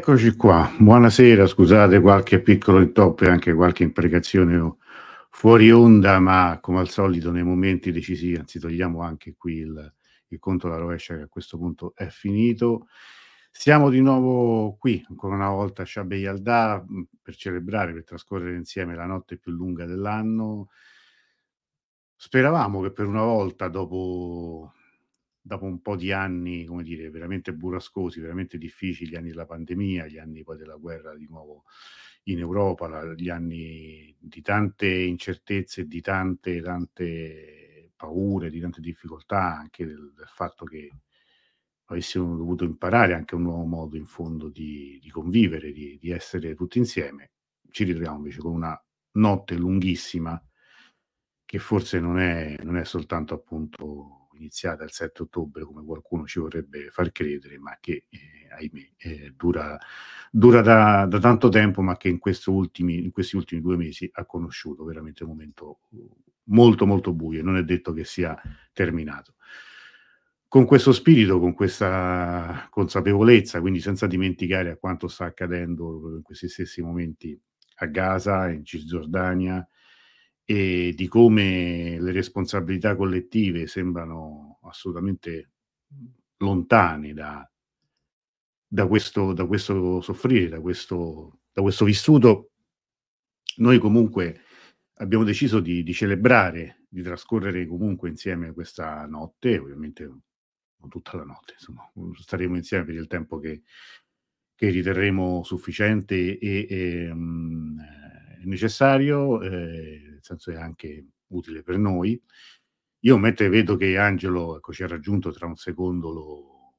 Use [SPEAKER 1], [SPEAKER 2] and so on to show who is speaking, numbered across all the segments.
[SPEAKER 1] Eccoci qua, buonasera, scusate qualche piccolo intoppo e anche qualche imprecazione fuori onda, ma come al solito nei momenti decisivi, anzi togliamo anche qui il, il conto alla rovescia che a questo punto è finito. Siamo di nuovo qui, ancora una volta a Shabbe Yalda, mm, per celebrare, per trascorrere insieme la notte più lunga dell'anno. Speravamo che per una volta, dopo dopo un po' di anni, come dire, veramente burrascosi, veramente difficili, gli anni della pandemia, gli anni poi della guerra di nuovo in Europa, la, gli anni di tante incertezze, di tante, tante paure, di tante difficoltà, anche del, del fatto che avessimo dovuto imparare anche un nuovo modo in fondo di, di convivere, di, di, essere tutti insieme, ci ritroviamo invece con una notte lunghissima che forse non è, non è soltanto appunto iniziata il 7 ottobre, come qualcuno ci vorrebbe far credere, ma che, eh, ahimè, eh, dura, dura da, da, tanto tempo, ma che in, ultimi, in, questi ultimi due mesi ha conosciuto veramente un momento molto, molto buio, non è detto che sia terminato. Con questo spirito, con questa consapevolezza, quindi senza dimenticare a quanto sta accadendo in questi stessi momenti a Gaza, in Cisgiordania, e di come le responsabilità collettive sembrano assolutamente lontane da, da, questo, da questo soffrire, da questo, da questo vissuto, noi comunque abbiamo deciso di, di, celebrare, di trascorrere comunque insieme questa notte, ovviamente tutta la notte, insomma, staremo insieme per il tempo che, che riterremo sufficiente e, e um, necessario. Eh, nel senso è anche utile per noi. Io mentre vedo che Angelo ecco, ci ha raggiunto, tra un secondo lo,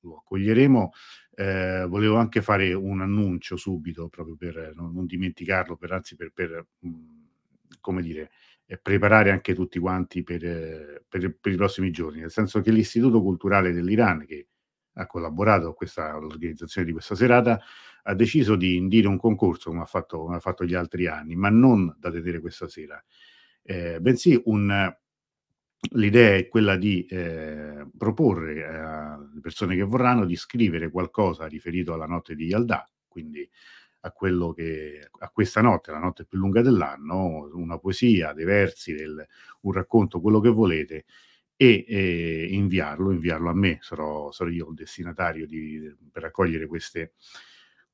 [SPEAKER 1] lo accoglieremo, eh, volevo anche fare un annuncio subito, proprio per non, non dimenticarlo, per, anzi per, per mh, mm, dire, eh, preparare anche tutti quanti per, per, per, i prossimi giorni, nel senso che l'Istituto Culturale dell'Iran, che ha collaborato a questa, all'organizzazione di questa serata, ha deciso di indire un concorso come ha fatto, come ha fatto gli altri anni, ma non da vedere questa sera, eh, bensì un, l'idea è quella di eh, proporre alle persone che vorranno di scrivere qualcosa riferito alla notte di Yalda, quindi a, quello che, a questa notte, la notte più lunga dell'anno, una poesia, dei versi, del, un racconto, quello che volete, e eh, inviarlo, inviarlo a me, sarò, sarò io il destinatario di, per raccogliere queste,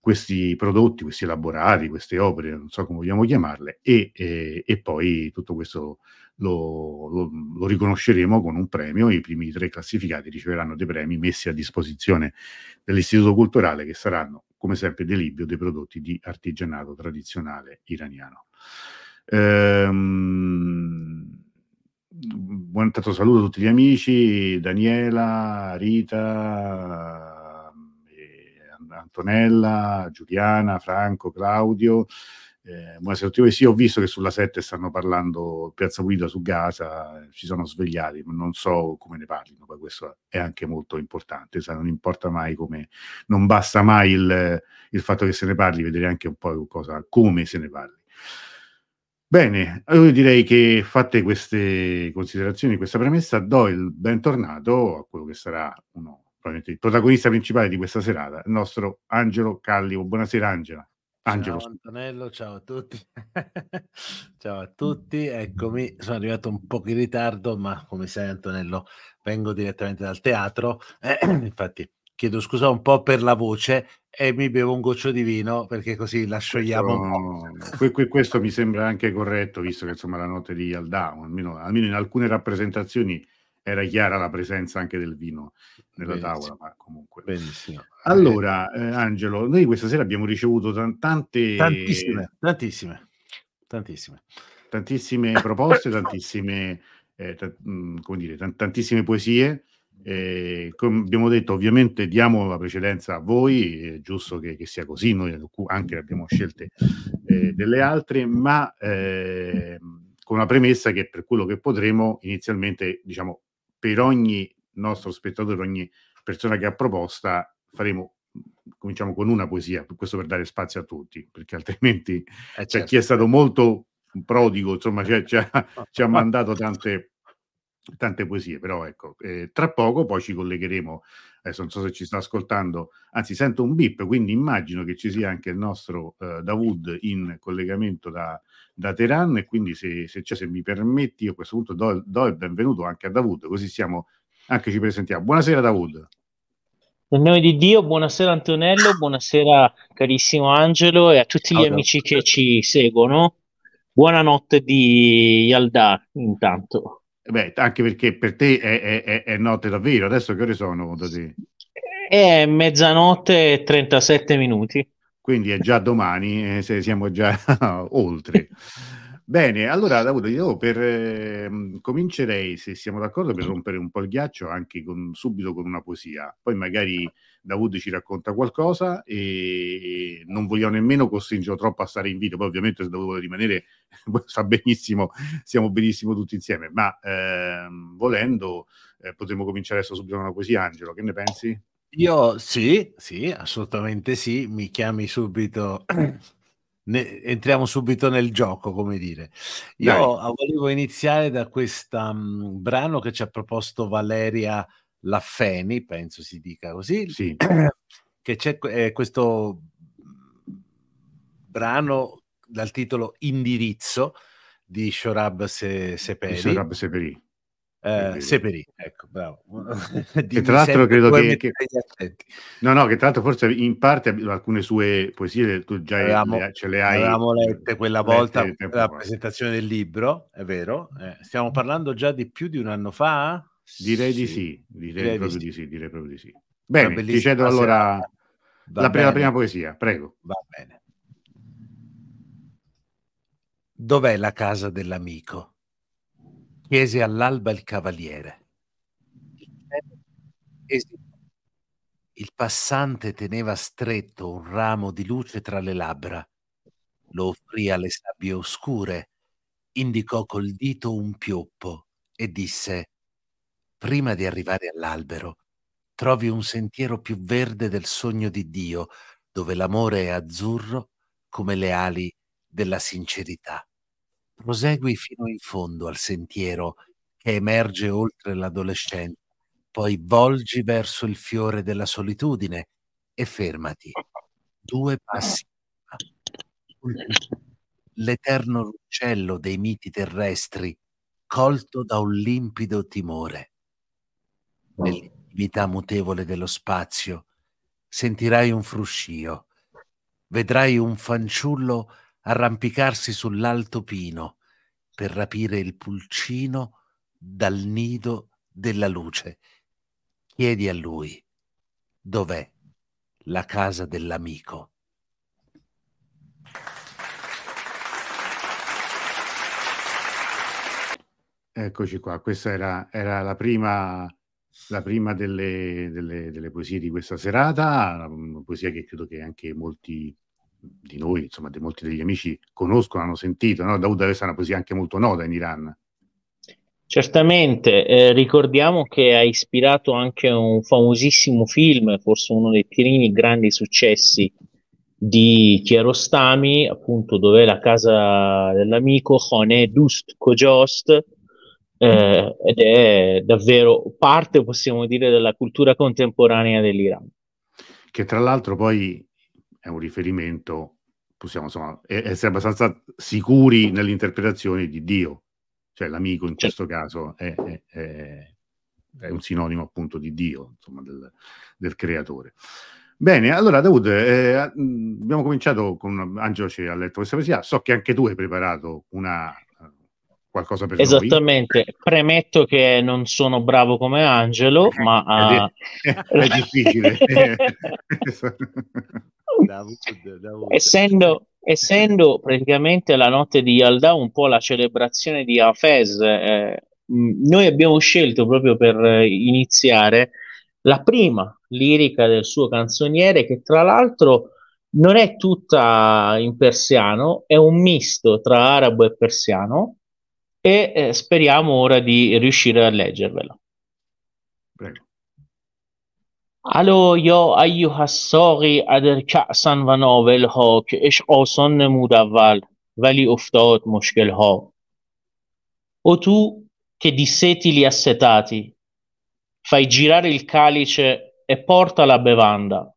[SPEAKER 1] questi prodotti, questi elaborati, queste opere, non so come vogliamo chiamarle, e, e, e poi tutto questo lo, lo, lo, riconosceremo con un premio. I primi tre classificati riceveranno dei premi messi a disposizione dell'Istituto Culturale, che saranno, come sempre, dei libri o dei prodotti di artigianato tradizionale iraniano. Ehm, buon tanto saluto a tutti gli amici, Daniela, Rita, Antonella, Giuliana, Franco, Claudio. Eh, buonasera a tutti. Sì, ho visto che sulla 7 stanno parlando Piazza Pulita su Gaza, ci sono svegliati, ma non so come ne parlino, poi questo è anche molto importante, sa, non importa mai come, non basta mai il, il, fatto che se ne parli, vedere anche un po' cosa, come se ne parli. Bene, io direi che fatte queste considerazioni, questa premessa, do il bentornato a quello che sarà uno probabilmente il protagonista principale di questa serata, il nostro Angelo Callivo. Buonasera Angela.
[SPEAKER 2] Angelo. Ciao Antonello, ciao a tutti. ciao a tutti, eccomi, sono arrivato un po' in ritardo, ma come sai Antonello, vengo direttamente dal teatro, eh, infatti chiedo scusa un po' per la voce e mi bevo un goccio di vino perché così la sciogliamo
[SPEAKER 1] questo, questo mi sembra anche corretto, visto che insomma la notte di Aldown, almeno, almeno in alcune rappresentazioni era chiara la presenza anche del vino nella Benissimo. tavola, ma comunque. Benissimo. Allora, eh, Angelo, noi questa sera abbiamo ricevuto t- tante...
[SPEAKER 2] Tantissime, tantissime, tantissime.
[SPEAKER 1] Tantissime proposte, tantissime, eh, t- mm, come dire, t- tantissime poesie. Eh, come abbiamo detto, ovviamente diamo la precedenza a voi, è giusto che, che sia così, noi anche abbiamo scelte eh, delle altre, ma eh, con una premessa che per quello che potremo inizialmente, diciamo, per ogni nostro spettatore, ogni persona che ha proposta, faremo cominciamo con una poesia, questo per dare spazio a tutti, perché altrimenti eh certo. c'è chi è stato molto prodigo, insomma, ci ha, mandato tante, tante poesie, però ecco, eh, tra poco poi ci collegheremo, adesso non so se ci sta ascoltando, anzi sento un bip, quindi immagino che ci sia anche il nostro eh, Davud in collegamento da, da Teheran e quindi se, se, cioè, se, mi permetti io a questo punto do, do, il benvenuto anche a Davud, così siamo, anche ci presentiamo. Buonasera Davud.
[SPEAKER 3] Nel nome di Dio, buonasera Antonello, buonasera carissimo Angelo e a tutti gli oh, amici che ci seguono. Buonanotte di Yalda intanto.
[SPEAKER 1] Beh, anche perché per te è, è, è notte davvero. Adesso che ore sono da te?
[SPEAKER 3] È mezzanotte e 37 minuti.
[SPEAKER 1] Quindi è già domani, eh, se siamo già oltre. Bene, allora Davuto, io per, eh, comincerei, se siamo d'accordo, per rompere un po' il ghiaccio anche con, subito con una poesia. Poi magari Davuto ci racconta qualcosa e non voglio nemmeno costringerlo troppo a stare in video. Poi ovviamente se vuole rimanere sa benissimo, siamo benissimo tutti insieme, ma eh, volendo eh, potremmo cominciare adesso subito con una poesia. Angelo, che ne pensi?
[SPEAKER 2] Io sì, sì, assolutamente sì, mi chiami subito ne, entriamo subito nel gioco, come dire. Io Dai. volevo iniziare da questo um, mm, brano che ci ha proposto Valeria Laffeni, penso si dica così,
[SPEAKER 1] sì.
[SPEAKER 2] che c'è eh, questo brano dal titolo Indirizzo di Shorab Se- Seperi.
[SPEAKER 1] Shorab Seperi.
[SPEAKER 2] Eh, Seperi, ecco, bravo.
[SPEAKER 1] che tra l'altro credo che, che... No, no, che tra l'altro forse in parte alcune sue poesie tu già avevamo, le, ce le hai...
[SPEAKER 2] Avevamo lette quella volta la presentazione del libro, è vero. Eh, stiamo parlando già di più di un anno fa?
[SPEAKER 1] Direi sì. di sì, direi, direi proprio di, sì. direi proprio di sì. Bene, ti cedo allora la, la prima poesia, prego.
[SPEAKER 2] Va bene. Dov'è la casa dell'amico? Chiese all'alba il cavaliere. Il passante teneva stretto un ramo di luce tra le labbra, lo offrì alle sabbie oscure, indicò col dito un pioppo e disse Prima di arrivare all'albero, trovi un sentiero più verde del sogno di Dio, dove l'amore è azzurro come le ali della sincerità. Prosegui fino in fondo al sentiero che emerge oltre l'adolescenza, poi volgi verso il fiore della solitudine e fermati. Due passi. L'eterno uccello dei miti terrestri, colto da un limpido timore. Nell'intimità mutevole dello spazio, sentirai un fruscio, vedrai un fanciullo arrampicarsi sull'alto pino per rapire il pulcino dal nido della luce. Chiedi a lui dov'è la casa dell'amico.
[SPEAKER 1] Eccoci qua, questa era, era la prima, la prima delle, delle, delle, poesie di questa serata, una poesia che credo che anche molti di noi, insomma, di molti degli amici conoscono, hanno sentito, no? Daoud è una poesia anche molto nota in Iran.
[SPEAKER 3] Certamente, eh, ricordiamo che ha ispirato anche un famosissimo film, forse uno dei primi grandi successi di Kiarostami, appunto dove la casa dell'amico Khane Dust Kojost, eh, ed è davvero parte, possiamo dire, della cultura contemporanea dell'Iran.
[SPEAKER 1] Che tra l'altro poi è un riferimento, possiamo insomma, essere abbastanza sicuri nell'interpretazione di Dio, cioè l'amico in questo caso è, è, è, è un sinonimo appunto di Dio, insomma, del, del creatore. Bene, allora Daud, eh, abbiamo cominciato con Angelo ci ha letto questa poesia, so che anche tu hai preparato una, qualcosa per
[SPEAKER 3] Esattamente, noi. premetto che non sono bravo come Angelo, eh, ma...
[SPEAKER 1] Uh... È, è difficile.
[SPEAKER 3] Essendo, essendo, praticamente la notte di Yalda un po' la celebrazione di Hafez, eh, noi abbiamo scelto proprio per iniziare la prima lirica del suo canzoniere che tra l'altro non è tutta in persiano, è un misto tra arabo e persiano e eh, speriamo ora di riuscire a leggervela.
[SPEAKER 1] Prego.
[SPEAKER 3] الو یا ایها الساقی ادر کعسن و ناول ها که عشق آسان نمود اول ولی افتاد مشکل ها اتو che dissetti gli assetati, fai girare il calice e porta la bevanda.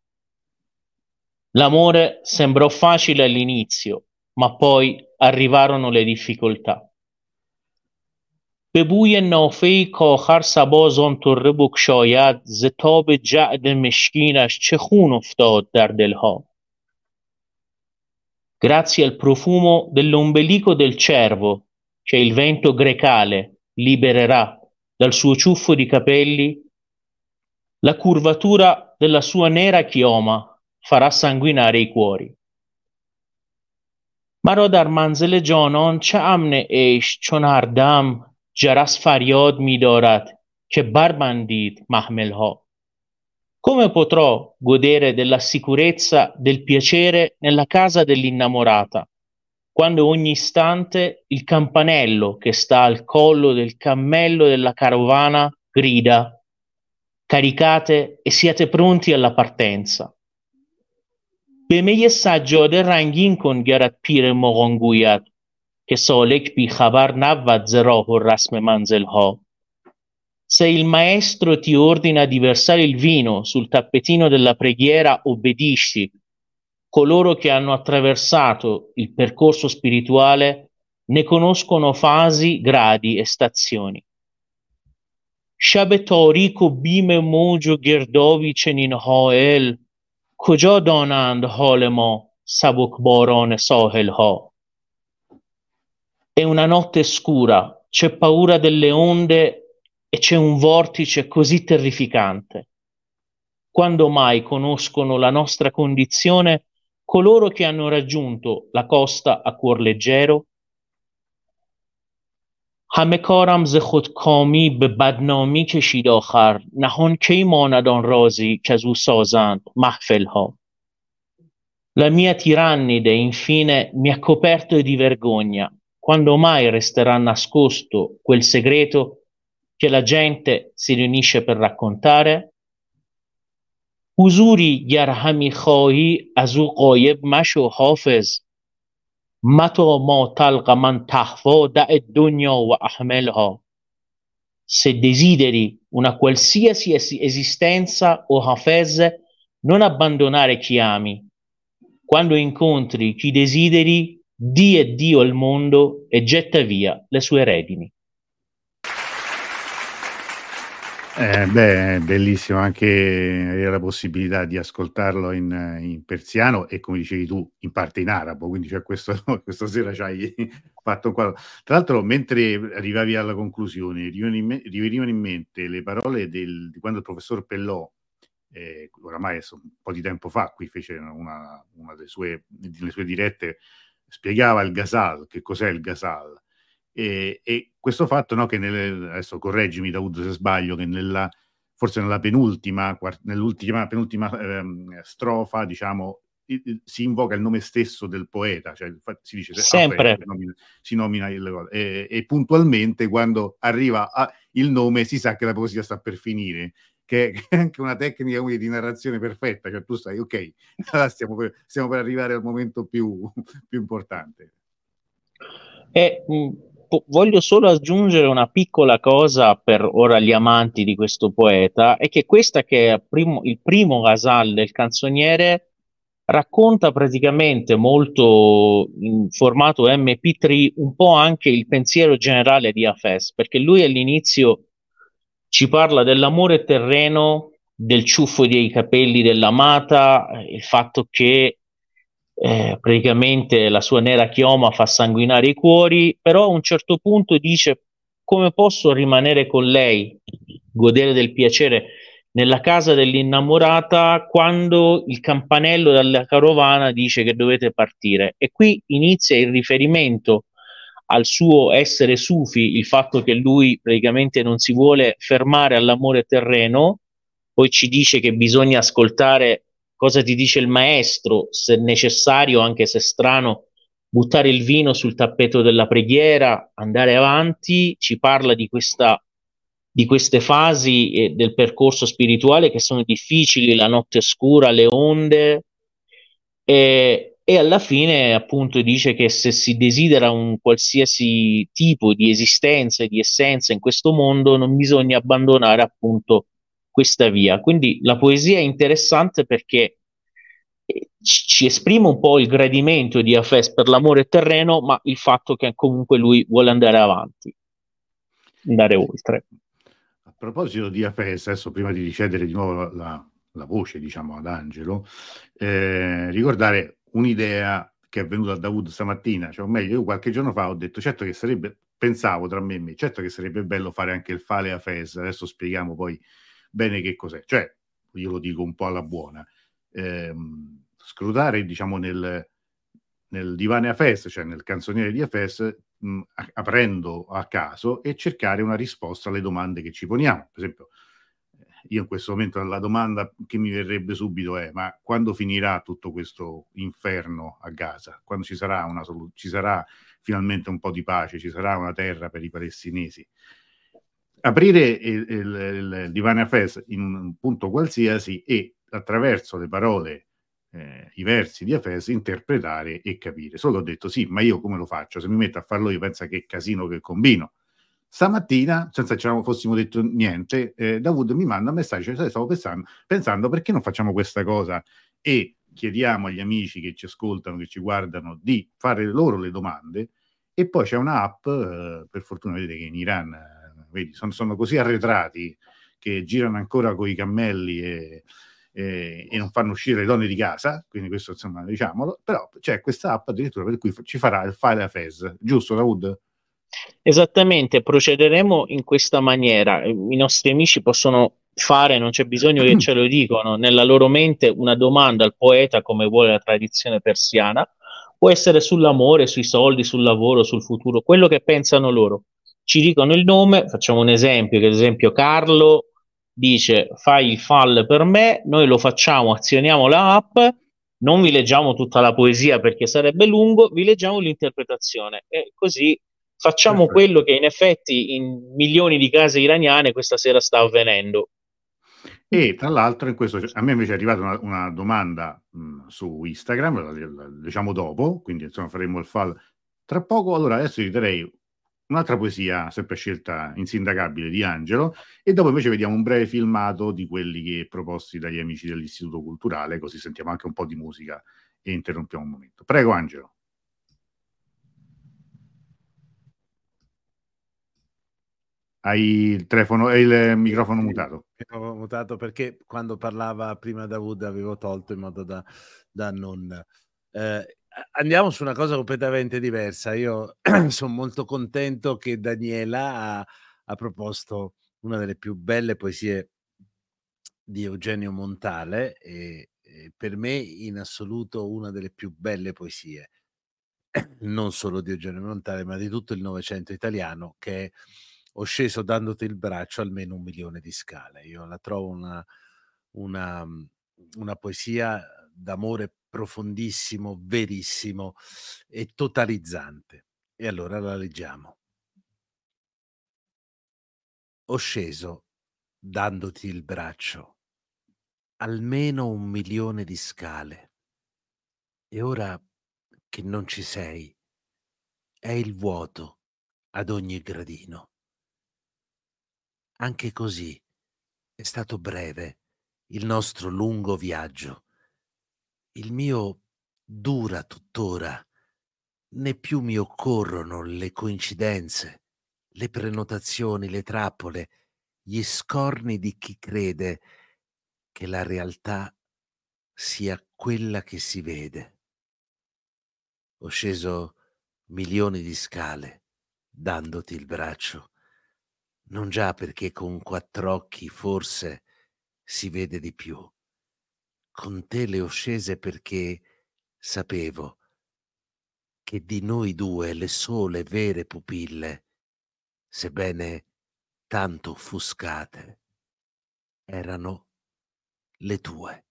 [SPEAKER 3] L'amore sembrò facile all'inizio, ma poi arrivarono le difficoltà. به بوی نافهای کآخر صبا زان طره بگشاید ز تاب جعد مشکینش چه خون افتاد در دلها grazie al profumo dell'ombelico del cervo che il vento grecale libererà dal suo ciuffo di capelli, la curvatura della sua nera chioma farà sanguinare i cuori. مرا در منزل جانان چه امن عیش چون هر دم جرس فریاد می دارد che barbandit mahmelha. Come potrò godere della sicurezza del piacere nella casa dell'innamorata, quando ogni istante il campanello che sta al collo del cammello della carovana grida caricate e siate pronti alla partenza. به سجاده رنگین کن گرد پیر مغان گوید که سالک بیخبر نبود ز راه و رسم منزلها Se il maestro ti ordina di versare il vino sul tappetino della preghiera, obbedisci. Coloro che hanno attraversato il percorso spirituale ne conoscono fasi, gradi e stazioni. شب تاریک و بیم موج و گردابی چنین حائل کجا دانند حال ما سبکباران ساحل ها È una notte scura, c'è paura delle onde e c'è un vortice così terrificante. Quando mai conoscono la nostra condizione coloro che hanno raggiunto la costa a cuor leggero? همه کارم ز خودکامی به بدنامی کشید آخر نهان کی ماند آن رازی که از او سازند محفل ها La mia tirannide infine mi ha coperto di vergogna. Quando mai resterà nascosto quel segreto che la gente si riunisce per raccontare حضوری گر همی خواهی از او غایب مشو حافظ متا ما تلق من تحفا دع دنیا و احملها se desideri una qualsiasi es- esistenza o hafez non abbandonare chi ami quando incontri chi desideri di e Dio al mondo e getta via le sue redini
[SPEAKER 1] Eh, beh, bellissimo anche avere la possibilità di ascoltarlo in, in persiano e come dicevi tu, in parte in arabo, quindi cioè questo, questa sera ci hai fatto un quadro. Tra l'altro, mentre arrivavi alla conclusione, rivenivano in mente le parole del, di quando il professor Pellò, eh, oramai un po' di tempo fa, qui fece una, una delle, sue, delle sue dirette, spiegava il Gasal, che cos'è il Gasal e, e questo fatto no, che nelle, adesso correggimi Daud se sbaglio, che nella, forse nella penultima, nell'ultima penultima ehm, strofa, diciamo, si invoca il nome stesso del poeta, cioè si dice
[SPEAKER 3] sempre.
[SPEAKER 1] Ah, nomina, si nomina il, e, e, puntualmente quando arriva a, il nome si sa che la poesia sta per finire, che, che è anche una tecnica di narrazione perfetta, cioè tu sai, ok, stiamo per, stiamo per arrivare al momento più, più importante.
[SPEAKER 3] E, mh, voglio solo aggiungere una piccola cosa per ora gli amanti di questo poeta, è che questa che è primo, il primo Ghazal del canzoniere racconta praticamente molto in formato MP3 un po' anche il pensiero generale di Hafez, perché lui all'inizio ci parla dell'amore terreno, del ciuffo dei capelli dell'amata, il fatto che eh, praticamente la sua nera chioma fa sanguinare i cuori, però a un certo punto dice come posso rimanere con lei, godere del piacere nella casa dell'innamorata quando il campanello della carovana dice che dovete partire. E qui inizia il riferimento al suo essere sufi, il fatto che lui praticamente non si vuole fermare all'amore terreno, poi ci dice che bisogna ascoltare cosa ti dice il maestro, se necessario, anche se strano, buttare il vino sul tappeto della preghiera, andare avanti, ci parla di, questa, di queste fasi eh, del percorso spirituale che sono difficili, la notte scura, le onde, e e alla fine appunto dice che se si desidera un qualsiasi tipo di esistenza e di essenza in questo mondo non bisogna abbandonare appunto questa via. Quindi la poesia è interessante perché eh, ci esprime un po' il gradimento di Afes per l'amore terreno, ma il fatto che comunque lui vuole andare avanti, andare oltre.
[SPEAKER 1] A proposito di Afes, adesso prima di ricevere di nuovo la, la voce, diciamo, ad Angelo, eh, ricordare un'idea che è venuta da Wood stamattina, cioè, o meglio, io qualche giorno fa ho detto, certo che sarebbe, pensavo tra me e me, certo che sarebbe bello fare anche il fale a Fes, adesso spieghiamo poi bene che cos'è, cioè, io lo dico un po' alla buona, ehm, scrutare, diciamo, nel, nel divane a Fes, cioè nel canzoniere di Afes, mh, aprendo a caso e cercare una risposta alle domande che ci poniamo. Per esempio, io in questo momento la domanda che mi verrebbe subito è ma quando finirà tutto questo inferno a Gaza? Quando ci sarà, una solu- ci sarà finalmente un po' di pace, ci sarà una terra per i palestinesi? Aprire il, il, il Divine Affairs in un punto qualsiasi e attraverso le parole, eh, i versi di Affairs, interpretare e capire. Solo ho detto sì, ma io come lo faccio? Se mi metto a farlo io pensa che casino che combino Stamattina, senza che ci fossimo detto niente, eh, Davud mi manda un messaggio, cioè, stavo pensando, pensando perché non facciamo questa cosa? E chiediamo agli amici che ci ascoltano, che ci guardano, di fare loro le domande. E poi c'è un'app, eh, per fortuna vedete che in Iran eh, vedi, sono, sono, così arretrati che girano ancora con i cammelli e, e, e, non fanno uscire le donne di casa, quindi questo insomma diciamolo, però c'è questa app addirittura per cui ci farà il file a FES, giusto Davud?
[SPEAKER 3] Esattamente, procederemo in questa maniera. I nostri amici possono fare, non c'è bisogno che ce lo dicano, nella loro mente una domanda al poeta come vuole la tradizione persiana, può essere sull'amore, sui soldi, sul lavoro, sul futuro, quello che pensano loro. Ci dicono il nome, facciamo un esempio, che ad esempio Carlo dice fai il fall per me, noi lo facciamo, azioniamo la app, non vi leggiamo tutta la poesia perché sarebbe lungo, vi leggiamo l'interpretazione e così Facciamo Perfetto. quello che in effetti in milioni di case iraniane questa sera sta avvenendo.
[SPEAKER 1] E tra l'altro, in questo, a me invece è arrivata una, una domanda mh, su Instagram, la, la, diciamo dopo, quindi insomma faremo il fall tra poco. Allora adesso vi direi un'altra poesia, sempre scelta insindacabile di Angelo, e dopo invece vediamo un breve filmato di quelli che proposti dagli amici dell'Istituto Culturale, così sentiamo anche un po' di musica e interrompiamo un momento. Prego Angelo. Hai il telefono e il microfono mutato.
[SPEAKER 2] Ho mutato perché quando parlava prima Davud avevo tolto in modo da, da non... Eh, andiamo su una cosa completamente diversa. Io sono molto contento che Daniela ha, ha, proposto una delle più belle poesie di Eugenio Montale e, e per me in assoluto una delle più belle poesie non solo di Eugenio Montale ma di tutto il Novecento italiano che è ho sceso dandoti il braccio almeno un milione di scale. Io la trovo una, una, mhmm, una poesia d'amore profondissimo, verissimo e totalizzante. E allora la leggiamo. Ho sceso dandoti il braccio almeno un milione di scale. E ora che non ci sei, è il vuoto ad ogni gradino. Anche così è stato breve il nostro lungo viaggio. Il mio dura tuttora, né più mi occorrono le coincidenze, le prenotazioni, le trappole, gli scorni di chi crede che la realtà sia quella che si vede. Ho sceso milioni di scale dandoti il braccio non già perché con quattro occhi forse si vede di più. Con te le ho scese perché sapevo che di noi due le sole vere pupille, sebbene tanto offuscate, erano le tue.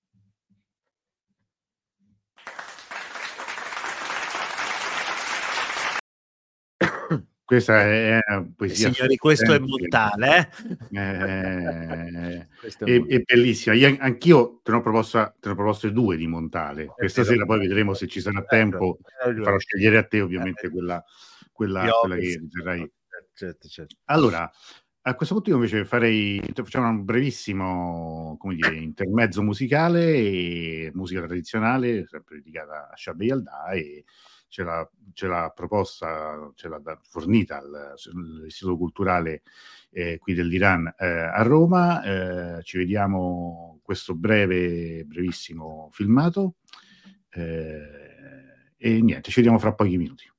[SPEAKER 1] Questa è poesia.
[SPEAKER 2] Signori, questo è Montale. Eh?
[SPEAKER 1] Eh, è, è, è, bellissima. Io, anch'io te ne, ho proposto, te ne ho proposte due di Montale. Questa sera poi vedremo se ci sarà certo, tempo. Farò scegliere a te ovviamente quella, quella, quella che riterrai. Certo, certo. Allora, a questo punto io invece farei, facciamo un brevissimo, come dire, intermezzo musicale e musica tradizionale, sempre dedicata a Shabby Alda e ce l'ha, ce l'ha proposta, ce l'ha fornita all'Istituto Culturale eh, qui dell'Iran eh, a Roma. Eh, ci vediamo questo breve, brevissimo filmato eh, e niente, ci vediamo fra pochi minuti.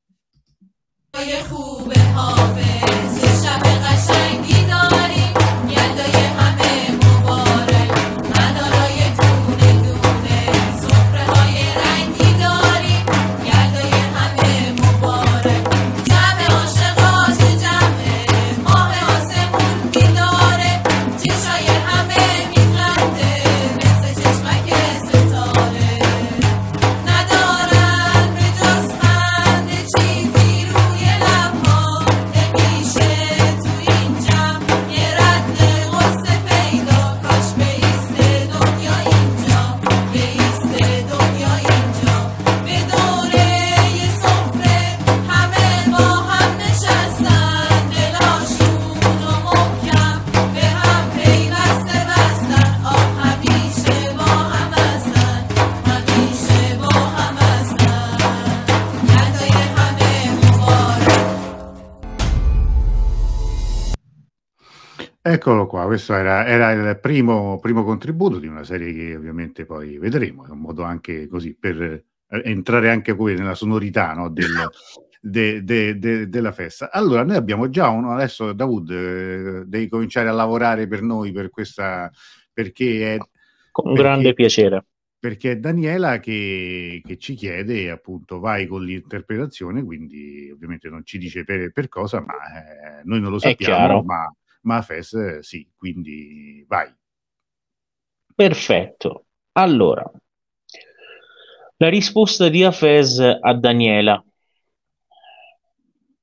[SPEAKER 1] Eccolo qua, questo era, era il primo, primo, contributo di una serie che ovviamente poi vedremo, è un modo anche così per eh, entrare anche poi nella sonorità no, del, de, de, de, della festa. Allora, noi abbiamo già uno, adesso Davud, eh, devi cominciare a lavorare per noi, per questa, perché è...
[SPEAKER 3] Con perché, grande piacere.
[SPEAKER 1] Perché è Daniela che, che, ci chiede, appunto, vai con l'interpretazione, quindi ovviamente non ci dice per, per cosa, ma eh, noi non lo sappiamo, ma ma Fes sì, quindi vai.
[SPEAKER 3] Perfetto. Allora, la risposta di Afes a Daniela.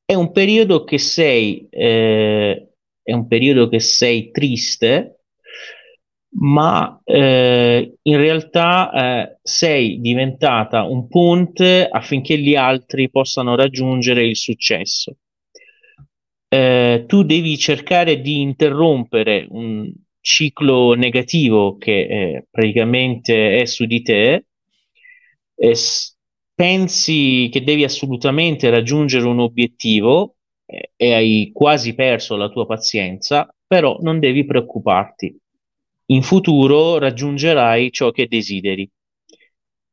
[SPEAKER 3] È un periodo che sei, eh, è un periodo che sei triste, ma eh, in realtà eh, sei diventata un ponte affinché gli altri possano raggiungere il successo eh, tu devi cercare di interrompere un ciclo negativo che eh, praticamente è su di te e s- pensi che devi assolutamente raggiungere un obiettivo eh, e hai quasi perso la tua pazienza, però non devi preoccuparti. In futuro raggiungerai ciò che desideri.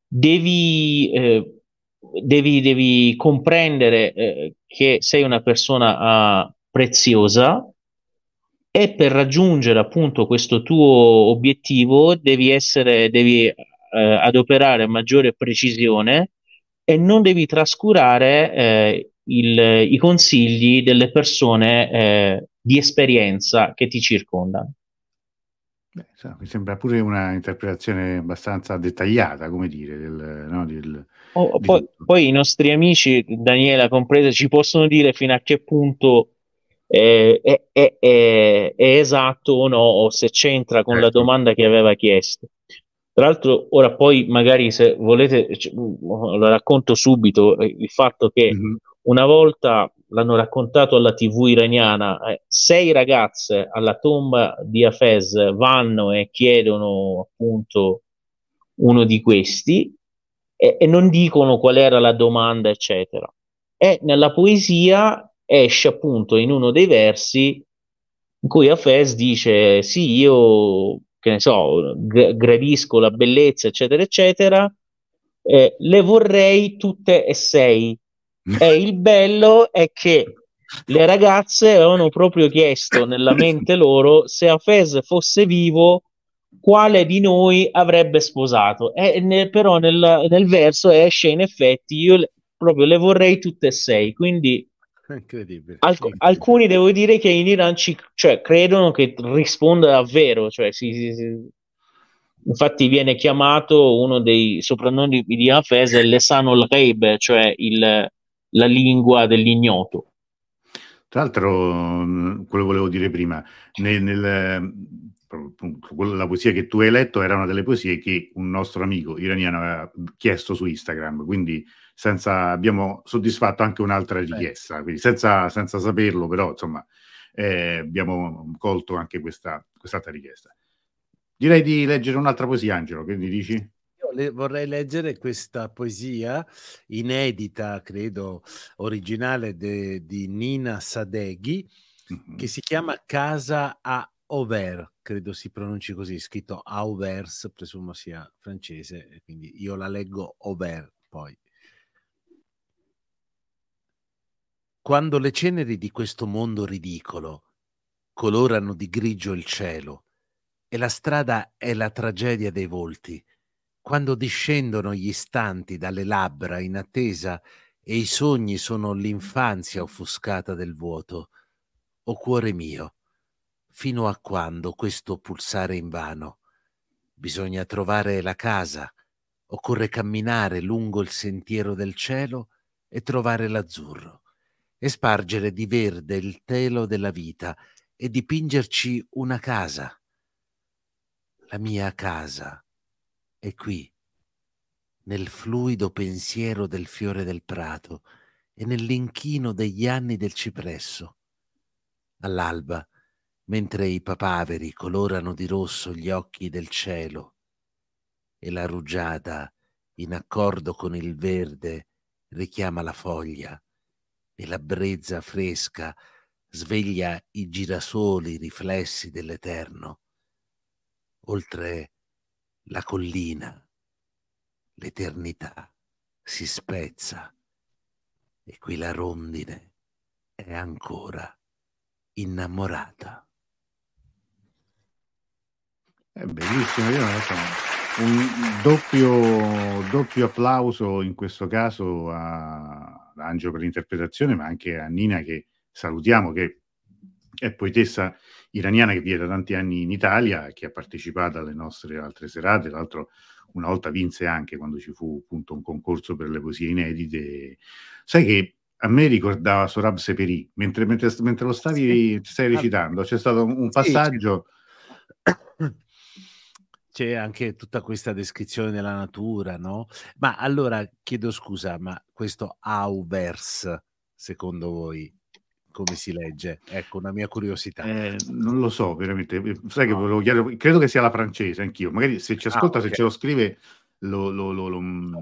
[SPEAKER 3] Devi eh, devi, devi comprendere eh, che sei una persona uh, preziosa e per raggiungere appunto questo tuo obiettivo devi essere, devi eh, adoperare maggiore precisione e non devi trascurare eh, il, i consigli delle persone eh, di esperienza che ti circondano.
[SPEAKER 1] Mi sembra pure una interpretazione abbastanza dettagliata, come dire, del, no, del,
[SPEAKER 3] oh, poi, poi, i nostri amici, Daniela compresa, ci possono dire fino a che punto è, è, è, è esatto o no, o se c'entra con certo. la domanda che aveva chiesto. Tra l'altro, ora poi magari se volete, lo racconto subito, eh, il fatto che mm-hmm. una volta l'hanno raccontato alla TV iraniana, eh, sei ragazze alla tomba di Hafez vanno e chiedono appunto uno di questi e, e non dicono qual era la domanda, eccetera. E nella poesia esce appunto in uno dei versi in cui Hafez dice sì, io che ne so, g- gradisco la bellezza, eccetera, eccetera, eh, le vorrei tutte e sei e il bello è che le ragazze avevano proprio chiesto nella mente loro se Afes fosse vivo quale di noi avrebbe sposato e ne, però nel, nel, verso esce in effetti io le, proprio le vorrei tutte e sei quindi
[SPEAKER 2] incredibile,
[SPEAKER 3] alc-
[SPEAKER 2] incredibile.
[SPEAKER 3] alcuni devo dire che in Iran ci, cioè, credono che risponda davvero cioè, si, si, si... infatti viene chiamato uno dei soprannomi di Hafez l'Esanol Reib cioè il la lingua dell'ignoto.
[SPEAKER 1] Tra l'altro, mm, quello volevo dire prima, nel, nel, la poesia che tu hai letto era una delle poesie che un nostro amico iraniano aveva chiesto su Instagram, quindi senza, abbiamo soddisfatto anche un'altra richiesta, quindi senza, senza saperlo, però insomma eh, abbiamo colto anche questa quest'altra richiesta. Direi di leggere un'altra poesia, Angelo, che mi dici?
[SPEAKER 2] Vorrei leggere questa poesia inedita, credo, originale de, di Nina Sadeghi, mm-hmm. che si chiama Casa a Auvers, credo si pronunci così, scritto Auvers, presumo sia francese, quindi io la leggo Auvers poi. Quando le ceneri di questo mondo ridicolo colorano di grigio il cielo e la strada è la tragedia dei volti, quando discendono gli istanti dalle labbra in attesa e i sogni sono l'infanzia offuscata del vuoto, o cuore mio, Fino a quando questo pulsare invano? Bisogna trovare la casa, occorre camminare lungo il sentiero del cielo e trovare l'azzurro, e spargere di verde il telo della vita e dipingerci una casa. La mia casa è qui, nel fluido pensiero del fiore del prato e nell'inchino degli anni del cipresso. All'alba, mentre i papaveri colorano di rosso gli occhi del cielo e la rugiada, in accordo con il verde, richiama la foglia e la brezza fresca sveglia i girasoli riflessi dell'eterno. Oltre la collina, l'eternità si spezza e qui la rondine è ancora innamorata.
[SPEAKER 1] È bellissimo, io non so. Un doppio, doppio applauso in questo caso a Angelo per l'interpretazione, ma anche a Nina che salutiamo, che è poetessa iraniana che vive da tanti anni in Italia, che ha partecipato alle nostre altre serate, tra l'altro una volta vinse anche quando ci fu appunto un concorso per le poesie inedite. Sai che a me ricordava Sorab Seperi, mentre, mentre, mentre lo stavi, sì. stai recitando, c'è stato un passaggio...
[SPEAKER 2] Sì, c'è anche tutta questa descrizione della natura, no? Ma allora chiedo scusa, ma questo Auvers, secondo voi, come si legge? Ecco, una mia curiosità.
[SPEAKER 1] Eh, non lo so, veramente. Sai che volevo chiedere, credo che sia la francese, anch'io. Magari se ci ah, ascolta, ah, okay. se ce lo scrive, lo, lo, lo, lo
[SPEAKER 2] mm,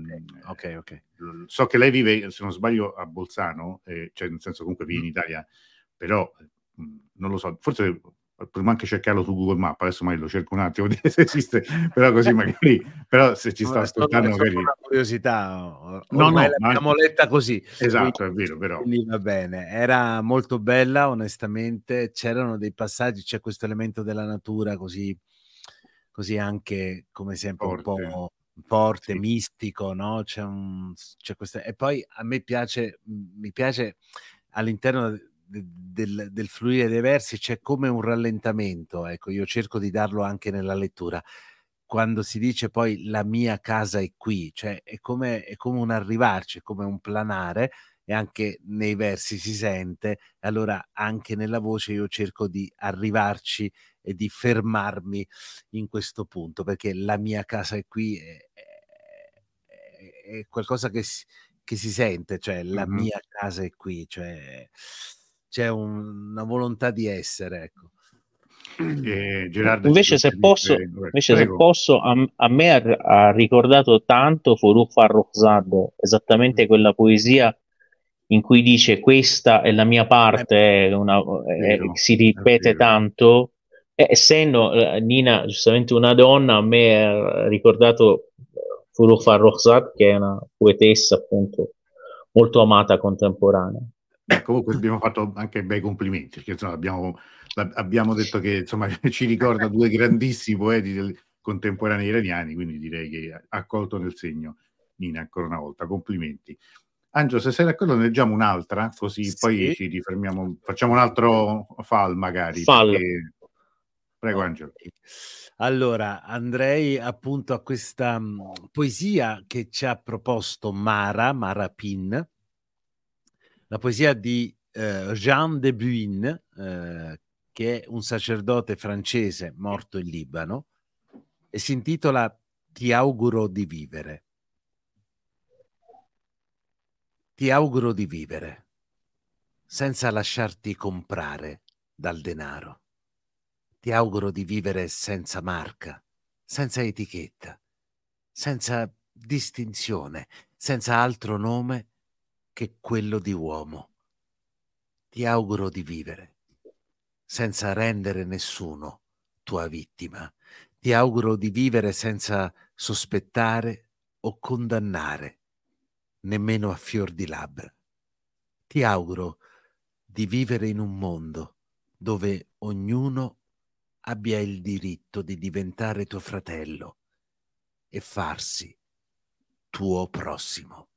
[SPEAKER 2] okay. ok,
[SPEAKER 1] So che lei vive, se non sbaglio, a Bolzano, eh, cioè nel senso comunque vive in mm. Italia, però mm, non lo so, forse potremmo anche cercarlo su Google Maps, adesso magari lo cerco un attimo se esiste, però così magari, però se ci sta ascoltando magari...
[SPEAKER 2] una curiosità, no, no, l'abbiamo ma... letta così.
[SPEAKER 1] Esatto, quindi, è vero, però.
[SPEAKER 2] Quindi va bene, era molto bella onestamente, c'erano dei passaggi, c'è questo elemento della natura così, così anche come sempre Forte. un po' forte, sì. mistico, no? C'è, un, c'è questa... E poi a me piace, mi piace all'interno del, del, fluire dei versi c'è come un rallentamento, ecco, io cerco di darlo anche nella lettura. Quando si dice poi la mia casa è qui, cioè è come, è come un arrivarci, è come un planare e anche nei versi si sente, allora anche nella voce io cerco di arrivarci e di fermarmi in questo punto, perché la mia casa è qui, è, è, è qualcosa che si, che si, sente, cioè la mm-hmm. mia casa è qui, cioè c'è un, una volontà di essere, ecco.
[SPEAKER 3] Eh, invece, se posso, invece se posso, a, a me ha, ha, ricordato tanto Furuf Farrokhzad, esattamente quella poesia in cui dice questa è la mia parte, è una, è, si ripete tanto. E, essendo eh, Nina giustamente una donna, a me ha ricordato Furuf Farrokhzad, che è una poetessa appunto molto amata contemporanea.
[SPEAKER 1] Beh, comunque abbiamo fatto anche bei complimenti, perché insomma, abbiamo, abbiamo, detto che insomma, ci ricorda due grandissimi poeti del, contemporanei iraniani, quindi direi che ha colto nel segno Nina ancora una volta, complimenti. Angelo, se sei d'accordo, ne leggiamo un'altra, così sì. poi ci rifermiamo, facciamo un altro fall magari.
[SPEAKER 3] Fall. Perché...
[SPEAKER 1] Prego Angelo.
[SPEAKER 2] Allora, andrei appunto a questa um, poesia che ci ha proposto Mara, Mara Pin, la poesia di eh, Jean de Buyne, eh, che è un sacerdote francese morto in Libano, e si intitola Ti auguro di vivere. Ti auguro di vivere senza lasciarti comprare dal denaro. Ti auguro di vivere senza marca, senza etichetta, senza distinzione, senza altro nome che quello di uomo. Ti auguro di vivere senza rendere nessuno tua vittima. Ti auguro di vivere senza sospettare o condannare, nemmeno a fior di labbra. Ti auguro di vivere in un mondo dove ognuno abbia il diritto di diventare tuo fratello e farsi tuo prossimo.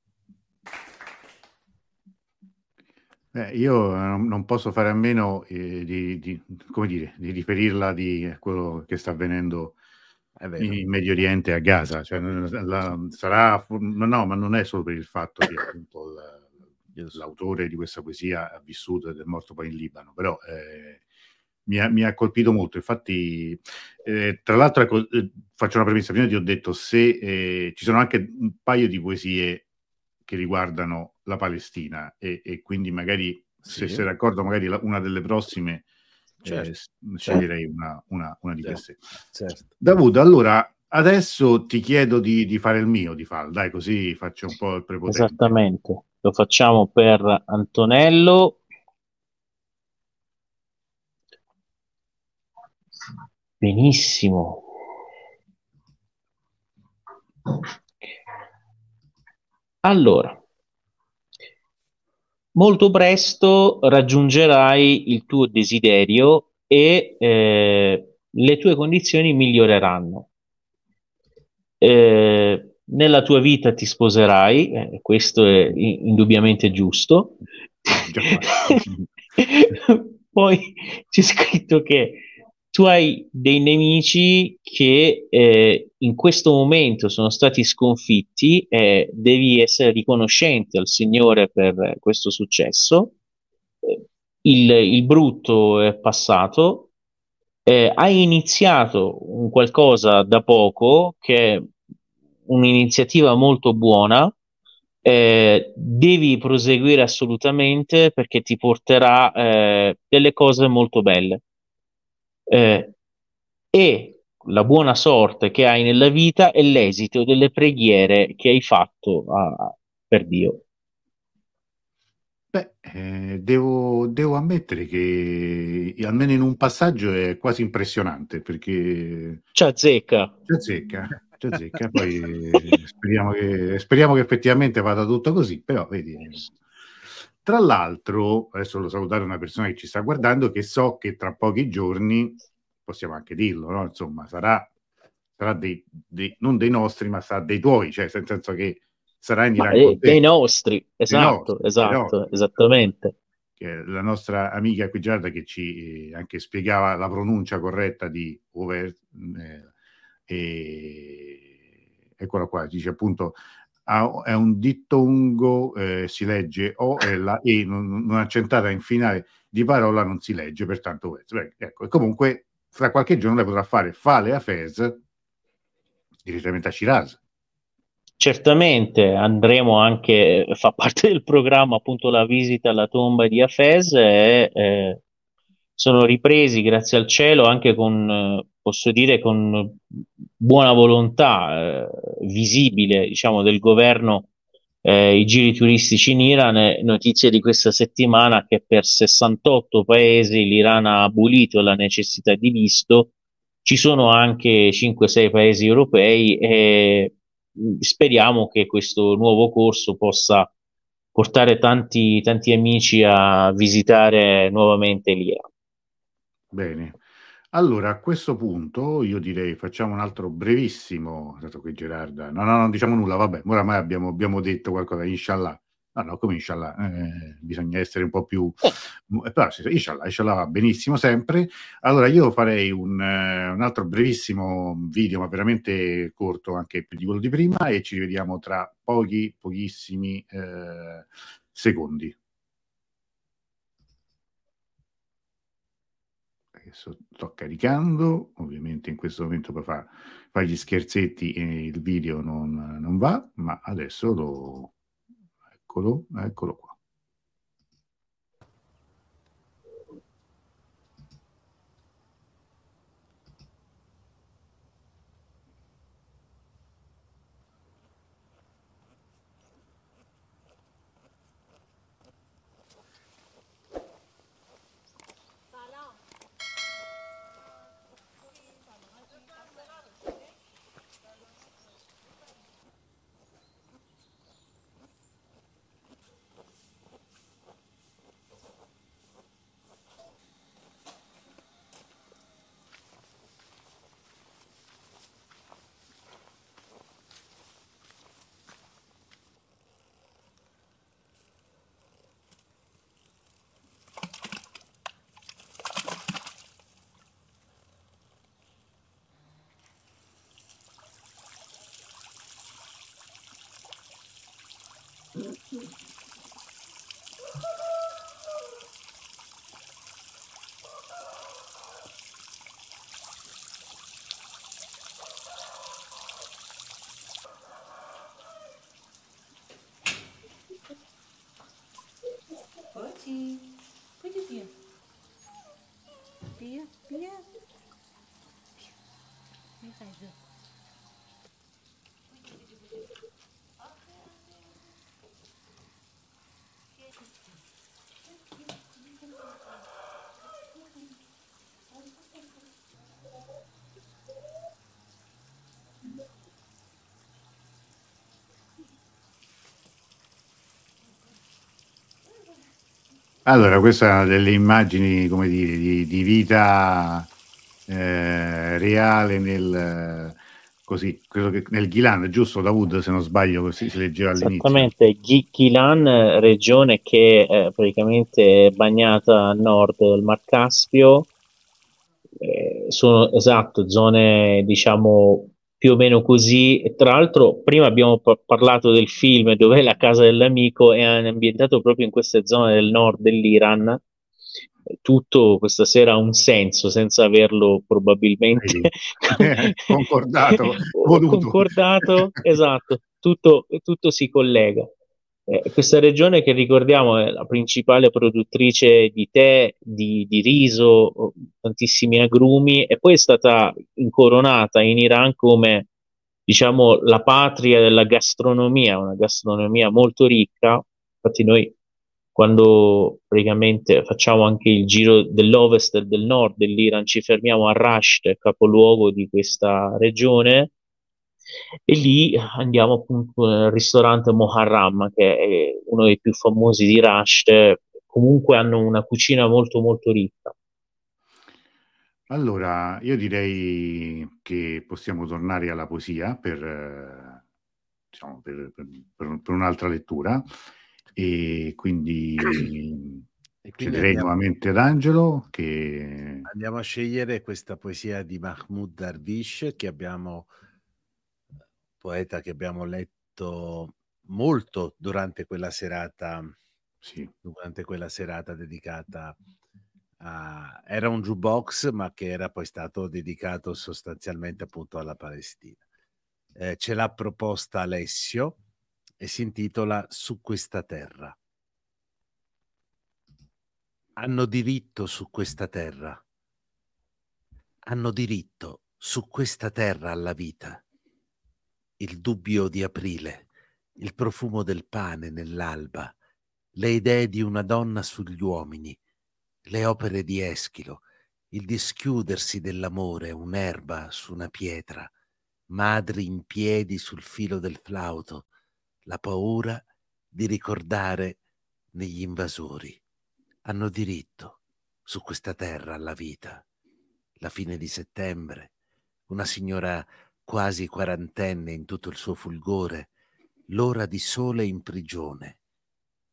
[SPEAKER 1] Eh, io non posso fare a meno eh, di, di, come dire, di riferirla di quello che sta avvenendo in Medio Oriente a Gaza. Cioè, la, sarà, no, ma non è solo per il fatto che appunto la, l'autore di questa poesia ha vissuto ed è morto poi in Libano, però eh, mi, ha, mi, ha, colpito molto. Infatti, eh, tra l'altro, ecco, eh, faccio una premessa, prima ti ho detto se eh, ci sono anche un paio di poesie che riguardano la Palestina e, e quindi magari, sì. se sei d'accordo, magari la, una delle prossime certo. eh, sceglierei una, una, una, di certo. queste. Certo. Davuto, allora adesso ti chiedo di, di, fare il mio di Fal, dai, così faccio un po' il prepotente.
[SPEAKER 3] Esattamente. Lo facciamo per Antonello. Benissimo. Allora, molto presto raggiungerai il tuo desiderio e eh, le tue condizioni miglioreranno. Eh, nella tua vita ti sposerai, eh, questo è indubbiamente giusto. Poi c'è scritto che tu hai dei nemici che eh, in questo momento sono stati sconfitti e devi essere riconoscente al Signore per questo successo. Il, il brutto è passato, eh, hai iniziato un qualcosa da poco che un'iniziativa molto buona, eh, devi proseguire assolutamente perché ti porterà eh, delle cose molto belle. Eh, e la buona sorte che hai nella vita è l'esito delle preghiere che hai fatto a, per Dio.
[SPEAKER 1] Beh, eh, devo, devo, ammettere che almeno in un passaggio è quasi impressionante perché...
[SPEAKER 3] Ci azzecca.
[SPEAKER 1] Ci azzecca. Cioè, zecca, poi speriamo che, speriamo che effettivamente vada tutto così, però vedi. Tra l'altro, adesso lo salutare una persona che ci sta guardando, che so che tra pochi giorni, possiamo anche dirlo, no? insomma, sarà, sarà dei, dei, non dei nostri, ma sarà dei tuoi, cioè nel senso che sarà in
[SPEAKER 3] eh, dei nostri, esatto, nostri, esatto, nostri. esattamente.
[SPEAKER 1] La nostra amica qui Giarda che ci eh, anche spiegava la pronuncia corretta di over, eh, e eccola qua, dice appunto è un dittongo, eh, si legge O e la E non, non, accentata in finale di parola non si legge, pertanto beh, ecco, e comunque fra qualche giorno lei potrà fare Fale a Fez direttamente a Shiraz.
[SPEAKER 3] Certamente andremo anche, fa parte del programma appunto la visita alla tomba di Afez e eh, sono ripresi grazie al cielo anche con posso dire con buona volontà eh, visibile diciamo, del governo eh, i giri turistici in Iran, notizie di questa settimana che per 68 paesi l'Iran ha abolito la necessità di visto, ci sono anche 5-6 paesi europei e mm, speriamo che questo nuovo corso possa portare tanti, tanti amici a visitare nuovamente l'Iran.
[SPEAKER 1] Bene, allora, a questo punto io direi facciamo un altro brevissimo, dato che Gerarda, no, no, non diciamo nulla, vabbè, oramai abbiamo, abbiamo detto qualcosa, inshallah. No, no, come inshallah, eh, bisogna essere un po' più... Eh, però inshallah, inshallah va benissimo sempre. Allora io farei un, uh, un, altro brevissimo video, ma veramente corto anche più di quello di prima, e ci rivediamo tra pochi, pochissimi uh, secondi. Sto caricando, ovviamente in questo momento per fare, fare gli scherzetti e il video non, non va, ma adesso lo... Eccolo, eccolo qua.
[SPEAKER 4] 嗯嗯
[SPEAKER 1] Allora, queste sono delle immagini, come dire, di, di vita eh, reale nel, così, nel Ghilan, giusto Davud, se non sbaglio, così si leggeva all'inizio.
[SPEAKER 3] Esattamente, Ghilan, regione che è praticamente bagnata a nord del Mar Caspio, eh, sono esatto, zone diciamo più o meno così. E tra l'altro, prima abbiamo pa- parlato del film Dov'è la casa dell'amico hanno ambientato proprio in queste zone del nord dell'Iran. Tutto questa sera ha un senso senza averlo probabilmente
[SPEAKER 1] concordato,
[SPEAKER 3] concordato esatto, tutto, tutto si collega. Eh, questa regione che ricordiamo è la principale produttrice di tè, di, di, riso, tantissimi agrumi e poi è stata incoronata in Iran come diciamo la patria della gastronomia, una gastronomia molto ricca. Infatti noi quando praticamente facciamo anche il giro dell'ovest e del nord dell'Iran ci fermiamo a Rasht, capoluogo di questa regione e lì andiamo appunto nel ristorante Moharram, che è uno dei più famosi di Rasht, comunque hanno una cucina molto molto ricca.
[SPEAKER 1] Allora, io direi che possiamo tornare alla poesia per, diciamo, per, per, per un'altra lettura e quindi, e chiederei andiamo, nuovamente ad Angelo che...
[SPEAKER 2] Andiamo a scegliere questa poesia di Mahmoud Darwish che abbiamo poeta che abbiamo letto molto durante quella serata, sì. durante quella serata dedicata a... Era un jukebox, ma che era poi stato dedicato sostanzialmente appunto alla Palestina. Eh, ce l'ha proposta Alessio e si intitola Su questa terra. Hanno diritto su questa terra. Hanno diritto su questa terra alla vita il dubbio di aprile, il profumo del pane nell'alba, le idee di una donna sugli uomini, le opere di Eschilo, il dischiudersi dell'amore, un'erba su una pietra, madri in piedi sul filo del flauto, la paura di ricordare negli invasori. Hanno diritto su questa terra alla vita. La fine di settembre, una signora quasi quarantenne in tutto il suo fulgore, l'ora di sole in prigione,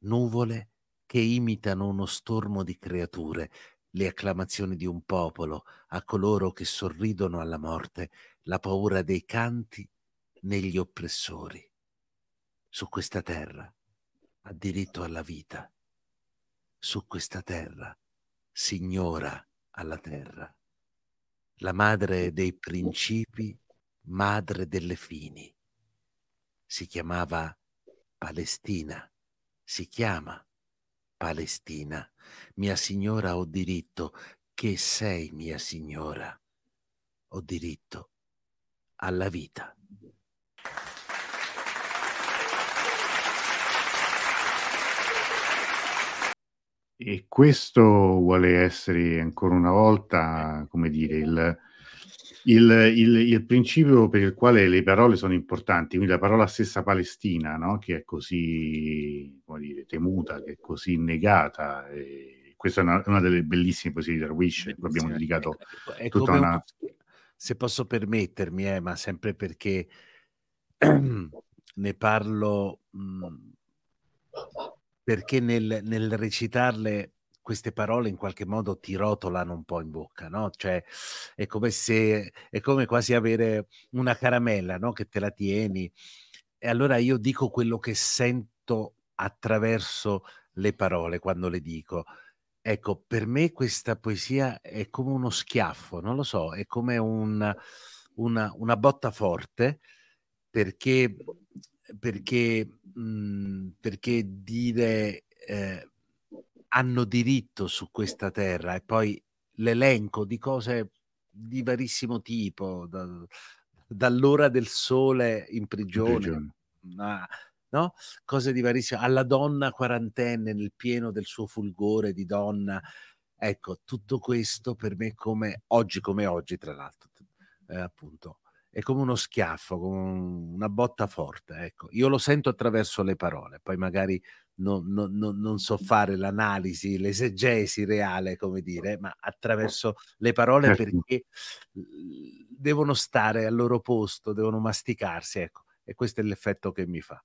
[SPEAKER 2] nuvole che imitano uno stormo di creature, le acclamazioni di un popolo a coloro che sorridono alla morte, la paura dei canti negli oppressori. Su questa terra ha diritto alla vita. Su questa terra, signora, alla terra, la madre dei principi, madre delle fini. Si chiamava Palestina, si chiama Palestina. Mia signora ho diritto, che sei mia signora, ho diritto alla vita.
[SPEAKER 1] E questo vuole essere ancora una volta, come dire, il, il, il, il, principio per il quale le parole sono importanti, quindi la parola stessa Palestina, no? che è così dire, temuta, che è così negata. Questa è una, una, delle bellissime poesie di Darwish, cui abbiamo dedicato è, è tutta una... Un,
[SPEAKER 2] se posso permettermi, eh, ma sempre perché ne parlo... Mh, perché nel, nel recitarle queste parole in qualche modo ti rotolano un po' in bocca, no? Cioè è come se è come quasi avere una caramella, no? Che te la tieni. E allora io dico quello che sento attraverso le parole quando le dico. Ecco, per me questa poesia è come uno schiaffo, non lo so, è come un, una, una botta forte perché, perché mh, mhmm, perché dire eh, hanno diritto su questa terra e poi l'elenco di cose di varissimo tipo, da, dall'ora del sole in prigione, in prigione. Ma, no? cose di varissimo, alla donna quarantenne nel pieno del suo fulgore di donna. Ecco, tutto questo per me come oggi come oggi, tra l'altro, eh, appunto, è come uno schiaffo, come una botta forte. Ecco. Io lo sento attraverso le parole, poi magari non, non, non, non so fare l'analisi, l'esegesi reale, come dire, ma attraverso le parole certo. perché devono stare al loro posto, devono masticarsi, ecco. E questo è l'effetto che mi fa.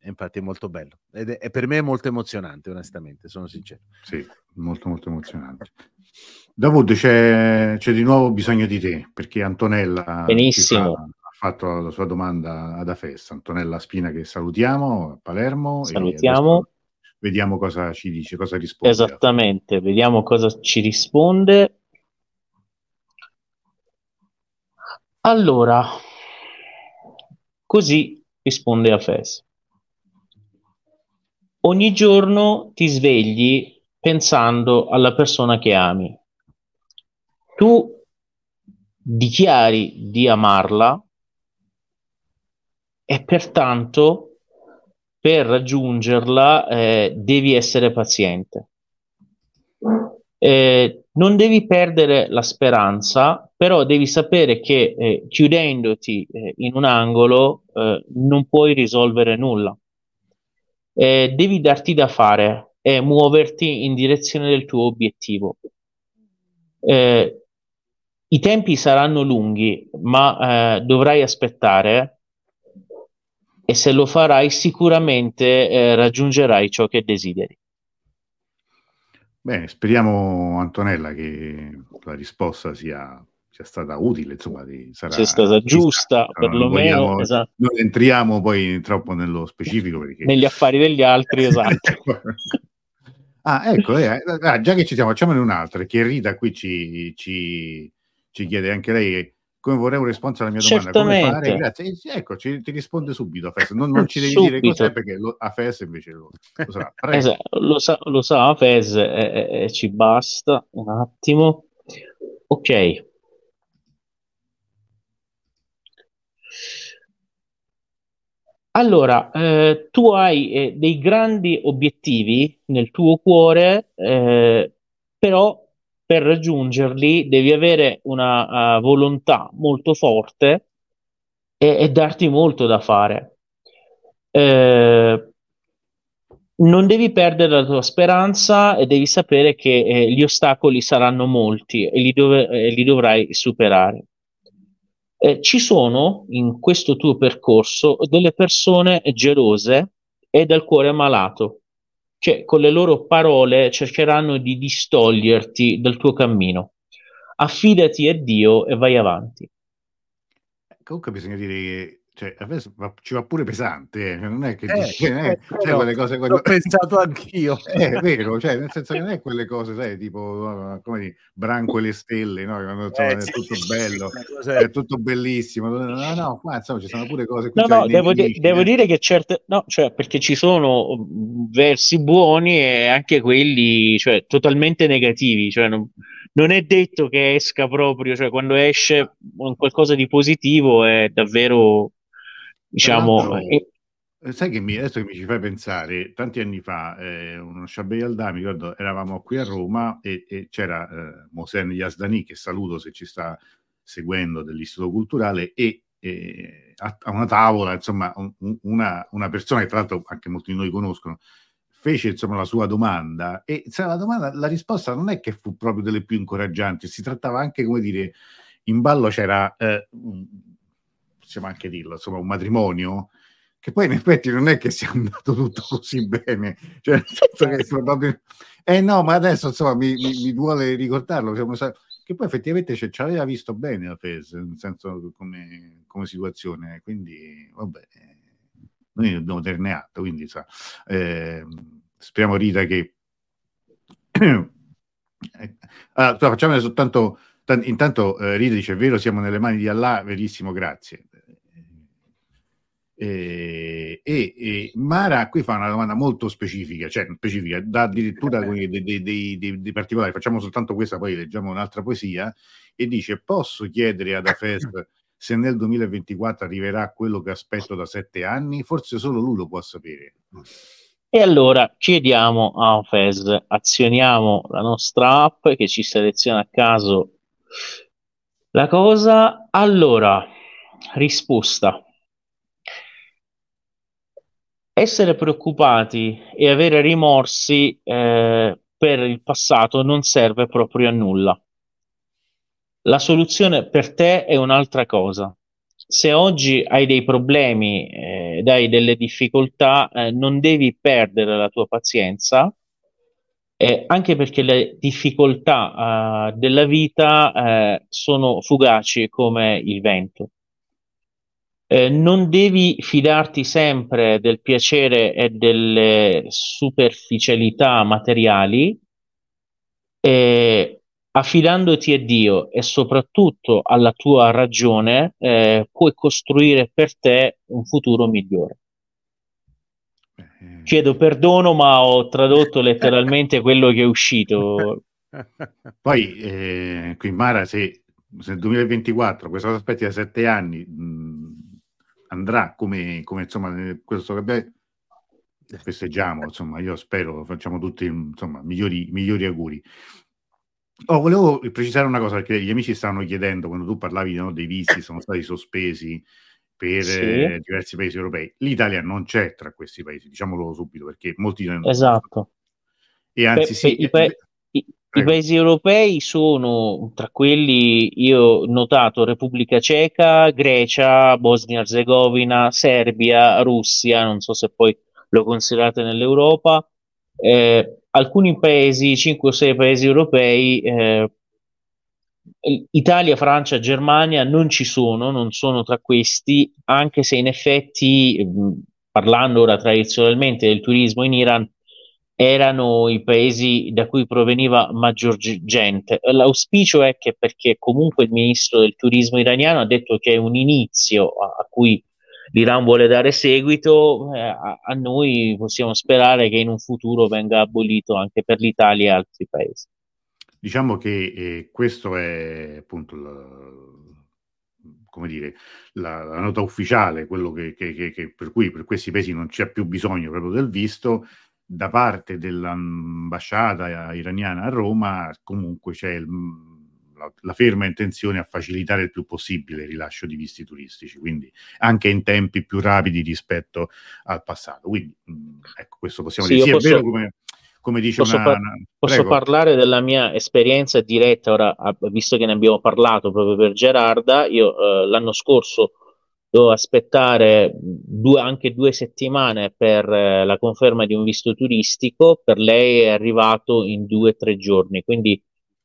[SPEAKER 2] E infatti è molto bello ed è, è per me è molto emozionante, onestamente, sono sincero.
[SPEAKER 1] Sì, molto molto emozionante. Davud, c'è, c'è, di nuovo bisogno di te, perché Antonella
[SPEAKER 3] Benissimo.
[SPEAKER 1] Fatto la sua domanda ad Afes. Antonella Spina che salutiamo a Palermo.
[SPEAKER 3] Salutiamo.
[SPEAKER 1] Vediamo cosa ci dice, cosa risponde.
[SPEAKER 3] Esattamente, vediamo cosa ci risponde. Allora, così risponde Afes. Ogni giorno ti svegli pensando alla persona che ami tu dichiari di amarla e pertanto per raggiungerla eh, devi essere paziente. Eh, non devi perdere la speranza, però devi sapere che eh, chiudendoti eh, in un angolo eh, non puoi risolvere nulla. Eh, devi darti da fare e muoverti in direzione del tuo obiettivo. I tempi saranno lunghi, ma dovrai aspettare e se lo farai sicuramente eh, raggiungerai ciò che desideri.
[SPEAKER 1] Bene, speriamo Antonella che la risposta sia, sia stata utile, insomma, di,
[SPEAKER 3] sarà sia stata giusta, no, perlomeno.
[SPEAKER 1] Non, esatto. non entriamo poi troppo nello specifico perché...
[SPEAKER 3] Negli affari degli altri, esatto.
[SPEAKER 1] ah, ecco, eh, ah, già che ci siamo, facciamone un'altra, che Rita qui ci, ci ci chiede anche lei come vorrei un risposto alla mia domanda. Come fare? Grazie. Ecco, ci, ti risponde subito Fes. Non, non ci devi subito. dire cos'è perché lo, a Fes invece lo, lo
[SPEAKER 3] sa. Esatto, lo sa. Lo sa Fes e, e ci basta un attimo. Ok. Allora, eh, tu hai eh, dei grandi obiettivi nel tuo cuore, eh, però per raggiungerli devi avere una uh, volontà molto forte e, e, darti molto da fare. Eh, non devi perdere la tua speranza e devi sapere che eh, gli ostacoli saranno molti e li, dov- eh, li dovrai superare. Eh, ci sono in questo tuo percorso delle persone gelose e dal cuore malato che con le loro parole cercheranno di distoglierti dal tuo cammino. Affidati a Dio e vai avanti.
[SPEAKER 1] Comunque bisogna dire che cioè, va, ci va pure pesante, eh. Cioè, non è che
[SPEAKER 2] eh,
[SPEAKER 1] dici, non è,
[SPEAKER 2] cioè, quelle cose, quelle... L'ho pensato anch'io.
[SPEAKER 1] Eh, è vero, cioè, nel senso che non è quelle cose, sai, tipo, come dire, Branco e le stelle, no? Quando, insomma, eh, è tutto bello, è tutto bellissimo. No, no, qua insomma ci sono pure cose...
[SPEAKER 3] No, no, devo, di- devo, dire che certe... No, cioè, perché ci sono mm, versi buoni e anche quelli, cioè, totalmente negativi, cioè, non, non è detto che esca proprio, cioè, quando esce qualcosa di positivo è davvero diciamo...
[SPEAKER 1] Eh, sai che mi, adesso che mi ci fai pensare, tanti anni fa, eh, uno Shabei mi ricordo, eravamo qui a Roma e, e c'era eh, Mosen Yasdani, che saluto se ci sta seguendo dell'Istituto Culturale, e eh, a, a, una tavola, insomma, un, una, una, persona che tra l'altro anche molti di noi conoscono, fece insomma la sua domanda e insomma, la, domanda, la risposta non è che fu proprio delle più incoraggianti, si trattava anche, come dire, in ballo c'era eh, possiamo anche dirlo, insomma, un matrimonio che poi in effetti non è che sia andato tutto così bene, cioè nel senso che probabilmente... Eh no, ma adesso insomma mi, mi, mi duole ricordarlo, che poi effettivamente ci aveva visto bene la FES, nel senso come, come situazione, quindi vabbè, noi dobbiamo tenerne atto, quindi sa, eh, speriamo Rita che... Eh, allora, facciamo soltanto... Intanto eh, Rita dice: È vero, siamo nelle mani di Allah, verissimo, grazie. E, e, e, Mara qui fa una domanda molto specifica, cioè specifica, dà addirittura dei, dei, dei, dei, particolari. Facciamo soltanto questa, poi leggiamo un'altra poesia. E dice: Posso chiedere ad Afes se nel 2024 arriverà quello che aspetto da sette anni? Forse solo lui lo può sapere.
[SPEAKER 3] E allora chiediamo a Afes, azioniamo la nostra app che ci seleziona a caso la cosa. Allora, risposta essere preoccupati e avere rimorsi eh, per il passato non serve proprio a nulla. La soluzione per te è un'altra cosa. Se oggi hai dei problemi eh, hai delle difficoltà, eh, non devi perdere la tua pazienza, eh, anche perché le difficoltà uh, della vita uh, sono fugaci come il vento. Eh, non devi fidarti sempre del piacere e delle superficialità materiali, eh, affidandoti a Dio e soprattutto alla tua ragione, eh, puoi costruire per te un futuro migliore. Eh. Chiedo perdono, ma ho tradotto letteralmente quello che è uscito.
[SPEAKER 1] Poi, eh, qui Mara, se, se nel 2024 questo aspetti da sette anni, mh, andrà come, come insomma, questo che abbiamo festeggiamo, insomma, io spero, facciamo tutti insomma, migliori, migliori auguri. Oh, volevo precisare una cosa perché gli amici stavano chiedendo quando tu parlavi no, dei visti sono stati sospesi per sì. eh, diversi paesi europei. L'Italia non c'è tra questi paesi, diciamolo subito perché molti
[SPEAKER 3] Esatto.
[SPEAKER 1] E anzi,
[SPEAKER 3] pe- sì, pe- i, pa- i, paesi europei sono tra quelli io ho notato Repubblica Ceca, Grecia, Bosnia-Herzegovina, Serbia, Russia, non so se poi lo considerate nell'Europa. Eh, alcuni paesi, 5 o 6 paesi europei, eh, Italia, Francia, Germania non ci sono, non sono tra questi, anche se in effetti, parlando ora tradizionalmente del turismo in Iran, erano i paesi da cui proveniva maggior gente. L'auspicio è che perché comunque il ministro del turismo iraniano ha detto che è un inizio a, a cui l'Iran vuole dare seguito, eh, a, a, noi possiamo sperare che in un futuro venga abolito anche per l'Italia e altri paesi.
[SPEAKER 1] Diciamo che eh, questo è appunto la, come dire, la, la, nota ufficiale, quello che, che, che, per cui per questi paesi non c'è più bisogno proprio del visto da parte dell'ambasciata iraniana a Roma comunque c'è il, la, la, ferma intenzione a facilitare il più possibile il rilascio di visti turistici, quindi anche in tempi più rapidi rispetto al passato. Quindi ecco, questo possiamo
[SPEAKER 3] sì,
[SPEAKER 1] dire.
[SPEAKER 3] Sì, posso,
[SPEAKER 1] è vero come, come dice
[SPEAKER 3] posso,
[SPEAKER 1] una,
[SPEAKER 3] par- una... posso parlare della mia esperienza diretta ora, visto che ne abbiamo parlato proprio per Gerarda, io eh, l'anno scorso devo aspettare due, anche due settimane per eh, la conferma di un visto turistico, per lei è arrivato in due o tre giorni, quindi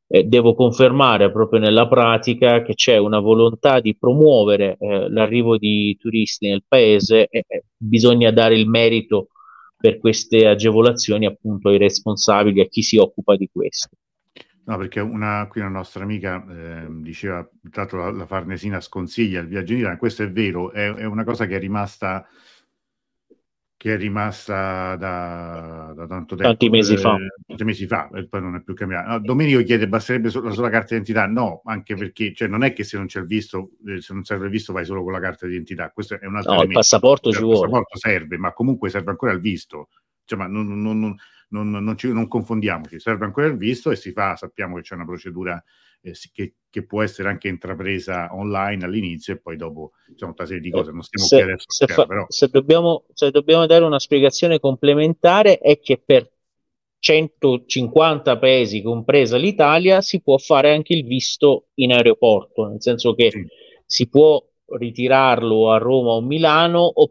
[SPEAKER 3] eh, devo confermare proprio nella pratica che c'è una volontà di promuovere eh, l'arrivo di turisti nel paese e bisogna dare il merito per queste agevolazioni appunto ai responsabili, a chi si occupa di questo.
[SPEAKER 1] No, perché una, qui una nostra amica eh, diceva, tanto la, la, Farnesina sconsiglia il viaggio in Italia, questo è vero, è, è una cosa che è rimasta che è rimasta da, da tanto tempo.
[SPEAKER 3] Tanti mesi fa.
[SPEAKER 1] Eh, tanti mesi fa, e poi non è più cambiato. No, Domenico chiede, basterebbe so, la sola carta d'identità? No, anche perché cioè, non è che se non c'è il visto, eh, se non serve il visto vai solo con la carta d'identità. Questo è un altro
[SPEAKER 3] no, elemento. il passaporto cioè, ci vuole. Il passaporto
[SPEAKER 1] serve, ma comunque serve ancora il visto. Cioè, ma non, non, non, non, non, ci, non confondiamoci, serve ancora il visto e si fa, sappiamo che c'è una procedura eh, che, che, può essere anche intrapresa online all'inizio e poi dopo c'è una serie di cose. Non stiamo
[SPEAKER 3] se,
[SPEAKER 1] qui adesso
[SPEAKER 3] se, fa, però... se, dobbiamo, se dobbiamo dare una spiegazione complementare è che per 150 paesi, compresa l'Italia, si può fare anche il visto in aeroporto, nel senso che sì. si può ritirarlo a Roma o Milano o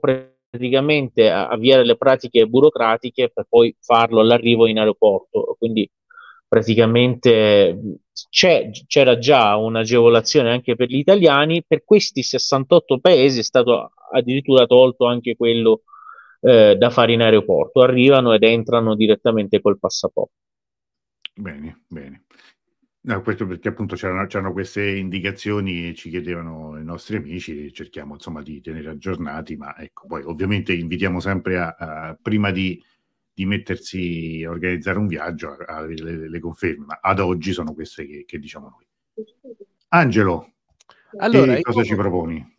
[SPEAKER 3] praticamente avviare le pratiche burocratiche per poi farlo all'arrivo in aeroporto. Quindi praticamente c'era già un'agevolazione anche per gli italiani, per questi 68 paesi è stato addirittura tolto anche quello eh, da fare in aeroporto, arrivano ed entrano direttamente col passaporto.
[SPEAKER 1] Bene, bene. No, questo perché appunto c'erano, c'erano, queste indicazioni e ci chiedevano i nostri amici, cerchiamo insomma di tenere aggiornati, ma ecco, poi ovviamente invitiamo sempre a, a prima di di mettersi a organizzare un viaggio, a, avere le, le, conferme, ma ad oggi sono queste che, che diciamo noi. Angelo, allora, cosa ci proponi?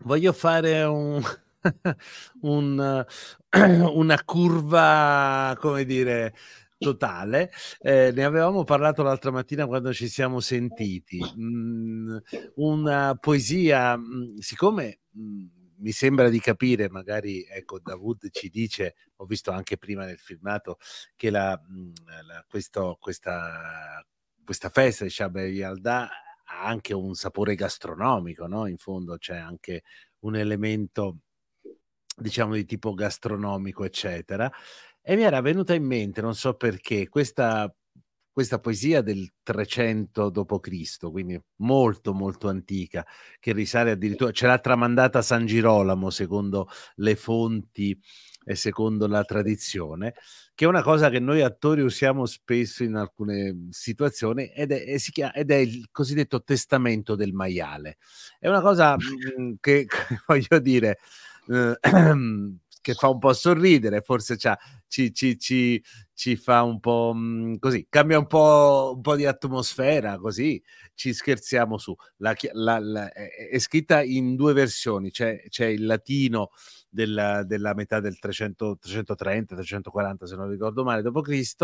[SPEAKER 2] Voglio fare un, un, una curva, come dire, totale. Eh, ne avevamo parlato l'altra mattina quando ci siamo sentiti. Mm, una poesia, mm, siccome mm, mi sembra di capire, magari ecco, Davud ci dice, ho visto anche prima nel filmato, che la, mhmm, la, questo, questa, questa festa di Shabbat Yalda ha anche un sapore gastronomico, no? In fondo c'è anche un elemento, diciamo, di tipo gastronomico, eccetera. E mi era venuta in mente, non so perché, questa questa poesia del 300 d.C., quindi molto molto antica, che risale addirittura, ce l'ha tramandata San Girolamo secondo le fonti e secondo la tradizione, che è una cosa che noi attori usiamo spesso in alcune situazioni ed è, chiama, ed è il cosiddetto testamento del maiale. È una cosa mh, che, voglio dire, eh, che fa un po' sorridere, forse ci, ci, ci, ci, fa un po' mh, così, cambia un po', un po', di atmosfera, così ci scherziamo su. La, la, la, è, scritta in due versioni, c'è, c'è il latino della, della, metà del 300, 330, 340 se non ricordo male, d.C.,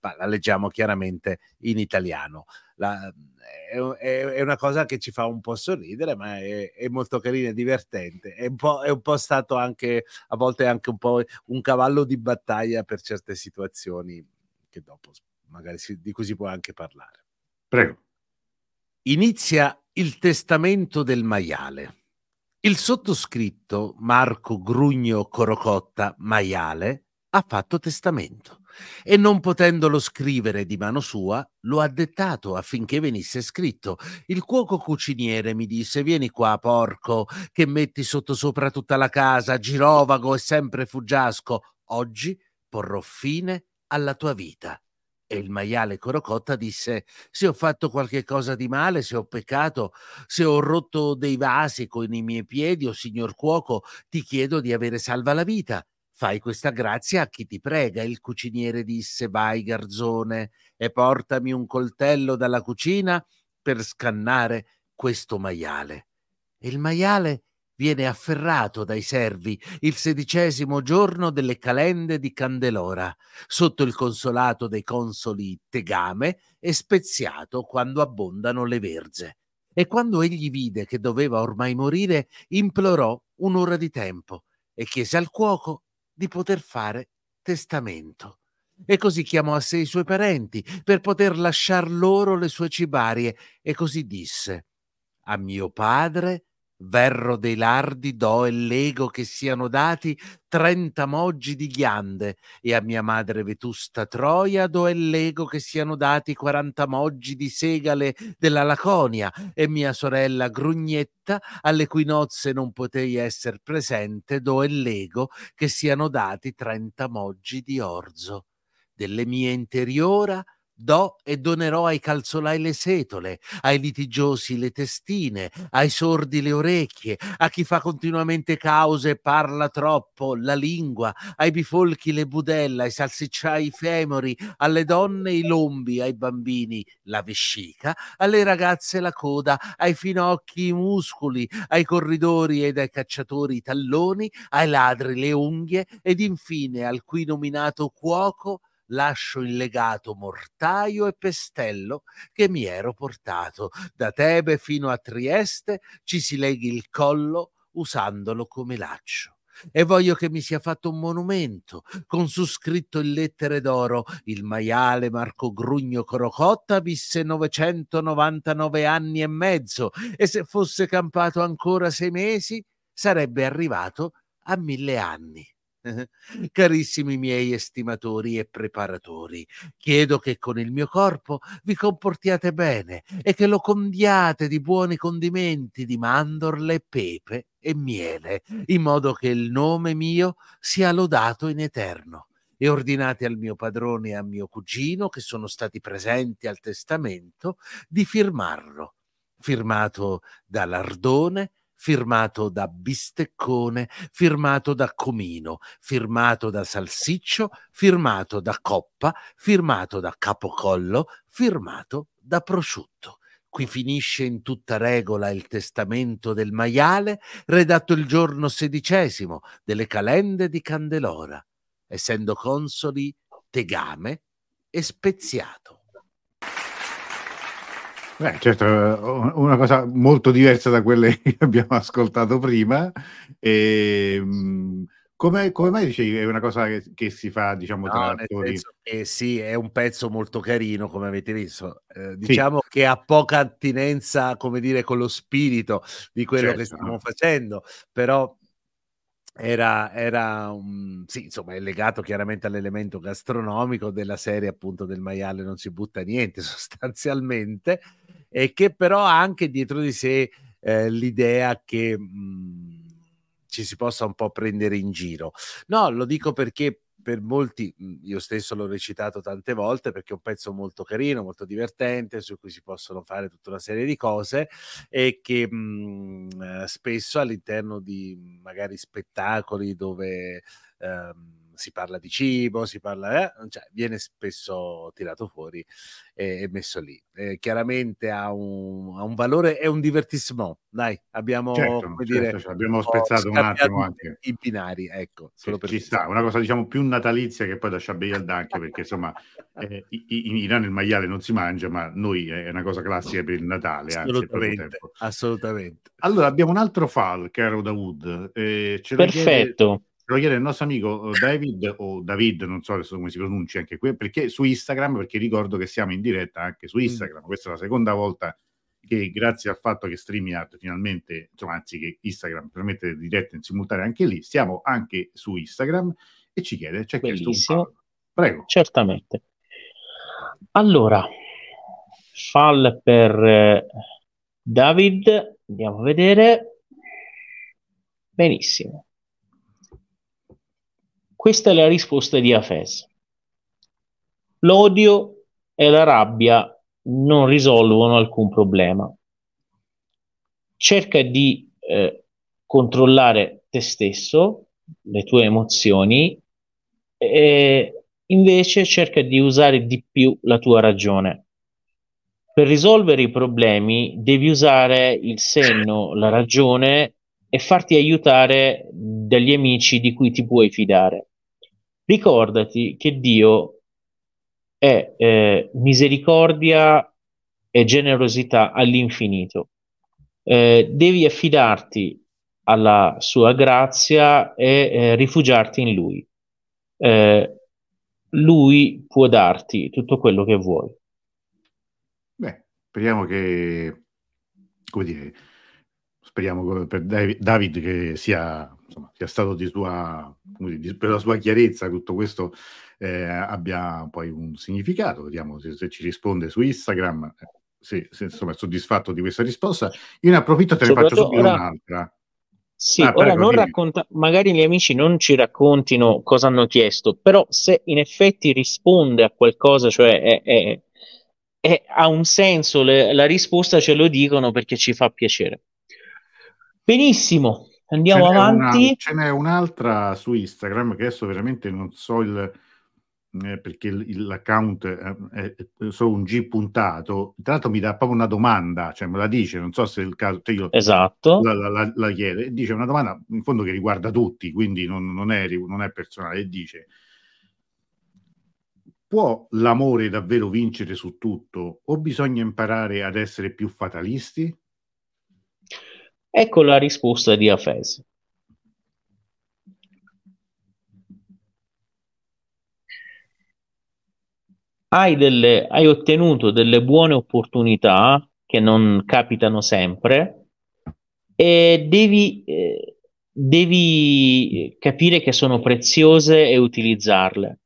[SPEAKER 2] ma la leggiamo chiaramente in italiano. È, è, una cosa che ci fa un po' sorridere, ma è, è molto carina e divertente. È un, è un po' stato anche, a volte anche un po' un cavallo di battaglia per certe situazioni che dopo magari si, di cui si può anche parlare.
[SPEAKER 1] Prego.
[SPEAKER 2] Inizia il testamento del maiale. Il sottoscritto Marco Grugno Corocotta Maiale ha fatto testamento e non potendolo scrivere di mano sua, lo ha dettato affinché venisse scritto. Il cuoco cuciniere mi disse: Vieni qua, porco, che metti sotto sopra tutta la casa, girovago e sempre fuggiasco. Oggi porrò fine alla tua vita. E il maiale Corocotta disse: Se ho fatto qualche cosa di male, se ho peccato, se ho rotto dei vasi con i miei piedi, o oh, signor cuoco, ti chiedo di avere salva la vita. Fai questa grazia a chi ti prega. Il cuciniere disse: Vai, garzone, e portami un coltello dalla cucina per scannare questo maiale. E il maiale viene afferrato dai servi il sedicesimo giorno delle calende di Candelora, sotto il consolato dei consoli Tegame e speziato quando abbondano le verze. E quando egli vide che doveva ormai morire, implorò un'ora di tempo e chiese al cuoco di poter fare testamento. E così chiamò a sé i suoi parenti per poter lasciar loro le sue cibarie e così disse: A mio padre verro dei lardi do e lego che siano dati trenta moggi di ghiande e a mia madre vetusta Troia do e lego che siano dati quaranta moggi di segale della Laconia e mia sorella Grugnetta alle cui nozze non potei essere presente do e lego che siano dati trenta moggi di orzo. Delle mie interiora Do e donerò ai calzolai le setole, ai litigiosi le testine, ai sordi le orecchie, a chi fa continuamente cause e parla troppo la lingua, ai bifolchi le budella, ai salsicciai i femori, alle donne i lombi, ai bambini la vescica, alle ragazze la coda, ai finocchi i muscoli, ai corridori ed ai cacciatori i talloni, ai ladri le unghie ed infine al qui nominato cuoco lascio il legato mortaio e pestello che mi ero portato da Tebe fino a Trieste, ci si leghi il collo usandolo come laccio. E voglio che mi sia fatto un monumento con su scritto in lettere d'oro il maiale Marco Grugno Corocotta visse 999 anni e mezzo e se fosse campato ancora sei mesi sarebbe arrivato a mille anni. Carissimi miei estimatori e preparatori, chiedo che con il mio corpo vi comportiate bene e che lo condiate di buoni condimenti, di mandorle, pepe e miele, in modo che il nome mio sia lodato in eterno. E ordinate al mio padrone e a mio cugino, che sono stati presenti al testamento, di firmarlo. Firmato da Lardone, firmato da Bisteccone, firmato da Comino, firmato da Salsiccio, firmato da Coppa, firmato da Capocollo, firmato da Prosciutto. Qui finisce in tutta regola il testamento del maiale, redatto il giorno sedicesimo delle calende di Candelora, essendo consoli Tegame e Speziato.
[SPEAKER 1] Beh, certo, una cosa molto diversa da quelle che abbiamo ascoltato prima. E, ehm, come, come mai dicevi è una cosa che, che si fa, diciamo, tra
[SPEAKER 2] no,
[SPEAKER 1] attori?
[SPEAKER 2] Eh sì, è un pezzo molto carino, come avete visto. Eh, diciamo sì. che ha poca attinenza, come dire, con lo spirito di quello certo. che stiamo facendo, però era, era un, sì, insomma, è legato chiaramente all'elemento gastronomico della serie appunto del maiale non si butta niente sostanzialmente e che però ha anche dietro di sé eh, l'idea che mh, mhmm, ci si possa un po' prendere in giro. No, lo dico perché per molti, mhmm, io stesso l'ho recitato tante volte perché è un pezzo molto carino, molto divertente, su cui si possono fare tutta una serie di cose e che mh, mhmm, spesso all'interno di magari spettacoli dove... Ehm, si parla di cibo, si parla, eh, cioè, viene spesso tirato fuori e, e messo lì. Eh, chiaramente ha un, ha un, valore, è un divertissement. Dai, abbiamo,
[SPEAKER 1] certo, come certo, dire, certo, abbiamo spezzato un attimo anche
[SPEAKER 2] i binari, ecco.
[SPEAKER 1] Solo per ci sta, una cosa diciamo più natalizia che poi da Shabbayal anche perché insomma eh, in Iran il maiale non si mangia, ma noi è una cosa classica per il Natale.
[SPEAKER 2] Assolutamente,
[SPEAKER 1] anzi,
[SPEAKER 2] assolutamente.
[SPEAKER 1] Allora abbiamo un altro file, caro Dawood.
[SPEAKER 3] Eh, Perfetto.
[SPEAKER 1] Chiede lo chiede il nostro amico eh, David o David, non so adesso come si pronuncia anche qui, perché su Instagram, perché ricordo che siamo in diretta anche su mm. Instagram. Mm. Questa è la seconda volta che grazie al fatto che StreamYard finalmente, insomma, anzi che Instagram permette diretta in simultanea anche lì, siamo anche su Instagram e ci chiede, c'è
[SPEAKER 3] chiesto un
[SPEAKER 1] Prego.
[SPEAKER 3] Certamente. Allora, fall per eh, David, andiamo a vedere. Benissimo. Questa è la risposta di Hafez. L'odio e la rabbia non risolvono alcun problema. Cerca di eh, controllare te stesso, le tue emozioni, e invece cerca di usare di più la tua ragione. Per risolvere i problemi devi usare il senno, la ragione e farti aiutare dagli amici di cui ti puoi fidare. Ricordati che Dio è eh, misericordia e generosità all'infinito. Eh, devi affidarti alla sua grazia e eh, rifugiarti in lui. Eh, lui può darti tutto quello che vuoi.
[SPEAKER 1] Beh, speriamo che, come dire, speriamo per David che sia, insomma, sia stato di sua, dire, per la sua chiarezza tutto questo eh, abbia poi un significato. Vediamo se, se ci risponde su Instagram. Eh, se, se, insomma, è soddisfatto di questa risposta. Io ne approfitto e te ne faccio subito ora... un'altra.
[SPEAKER 3] Sì, ah, ora non racconta, magari gli amici non ci raccontino cosa hanno chiesto, però se in effetti risponde a qualcosa, cioè è, è, è, ha un senso, le, la risposta ce lo dicono perché ci fa piacere. Benissimo, andiamo ce avanti.
[SPEAKER 1] Una, ce n'è un'altra su Instagram che adesso veramente non so il, eh, perché il, l'account è, è, solo un G puntato, tra l'altro mi dà proprio una domanda, cioè me la dice, non so se è il caso, cioè io
[SPEAKER 3] esatto.
[SPEAKER 1] la, la, la, la chiede, dice una domanda in fondo che riguarda tutti, quindi non, non, è, non è personale, e dice può l'amore davvero vincere su tutto o bisogna imparare ad essere più fatalisti?
[SPEAKER 3] Ecco la risposta di Afes. hai, delle, hai ottenuto delle buone opportunità che non capitano sempre e devi, eh, devi capire che sono preziose e utilizzarle.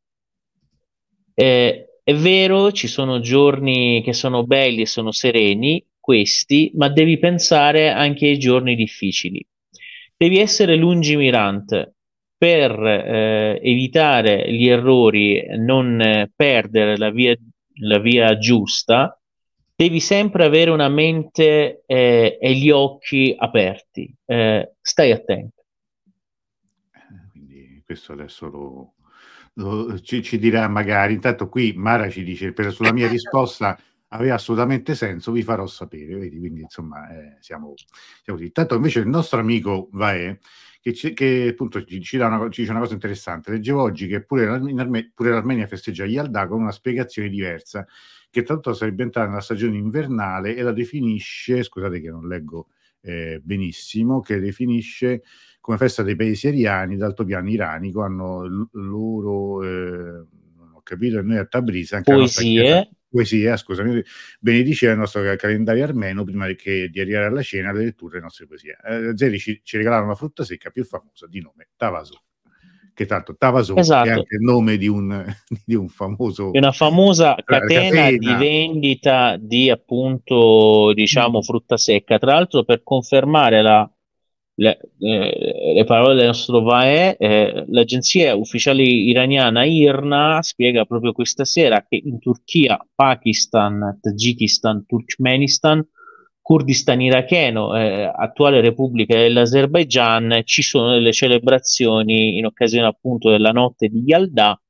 [SPEAKER 3] Eh, è vero, ci sono giorni che sono belli e sono sereni, questi, ma devi pensare anche ai giorni difficili. Devi essere lungimirante per eh, evitare gli errori, non eh, perdere la via, la via, giusta, devi sempre avere una mente eh, e gli occhi aperti. Eh, stai attento.
[SPEAKER 1] Eh, quindi questo adesso lo, ci, ci, dirà magari. Intanto qui Mara ci dice, per, sulla mia risposta aveva assolutamente senso, vi farò sapere. Vedi? Quindi insomma eh, siamo, siamo così. Intanto invece il nostro amico Vae che, ci, che appunto ci, ci, una, ci, dice una cosa interessante. Leggevo oggi che pure, Arme, pure l'Armenia festeggia Yalda con una spiegazione diversa, che l'altro sarebbe entrata nella stagione invernale e la definisce, scusate che non leggo eh, benissimo, che definisce come festa dei paesi ariani d'altopiano iranico, hanno l- loro, eh, capito, e noi a Tabriz anche
[SPEAKER 3] poesie
[SPEAKER 1] poesia, scusami, benedice il nostro calendario armeno prima che, di arrivare alla cena le letture delle nostre poesie. Eh, Zeri ci, ci regalarono una frutta secca più famosa di nome Tavaso che tanto Tavaso esatto. è anche il nome di un, di un famoso
[SPEAKER 3] di una famosa catena, catena, di vendita di appunto diciamo frutta secca tra l'altro per confermare la, le, eh, le, parole del nostro VAE, eh, l'agenzia ufficiale iraniana IRNA spiega proprio questa sera che in Turchia, Pakistan, Tagikistan, Turkmenistan, Kurdistan iracheno, eh, attuale Repubblica dell'Azerbaigian, ci sono delle celebrazioni in occasione appunto della notte di Yalda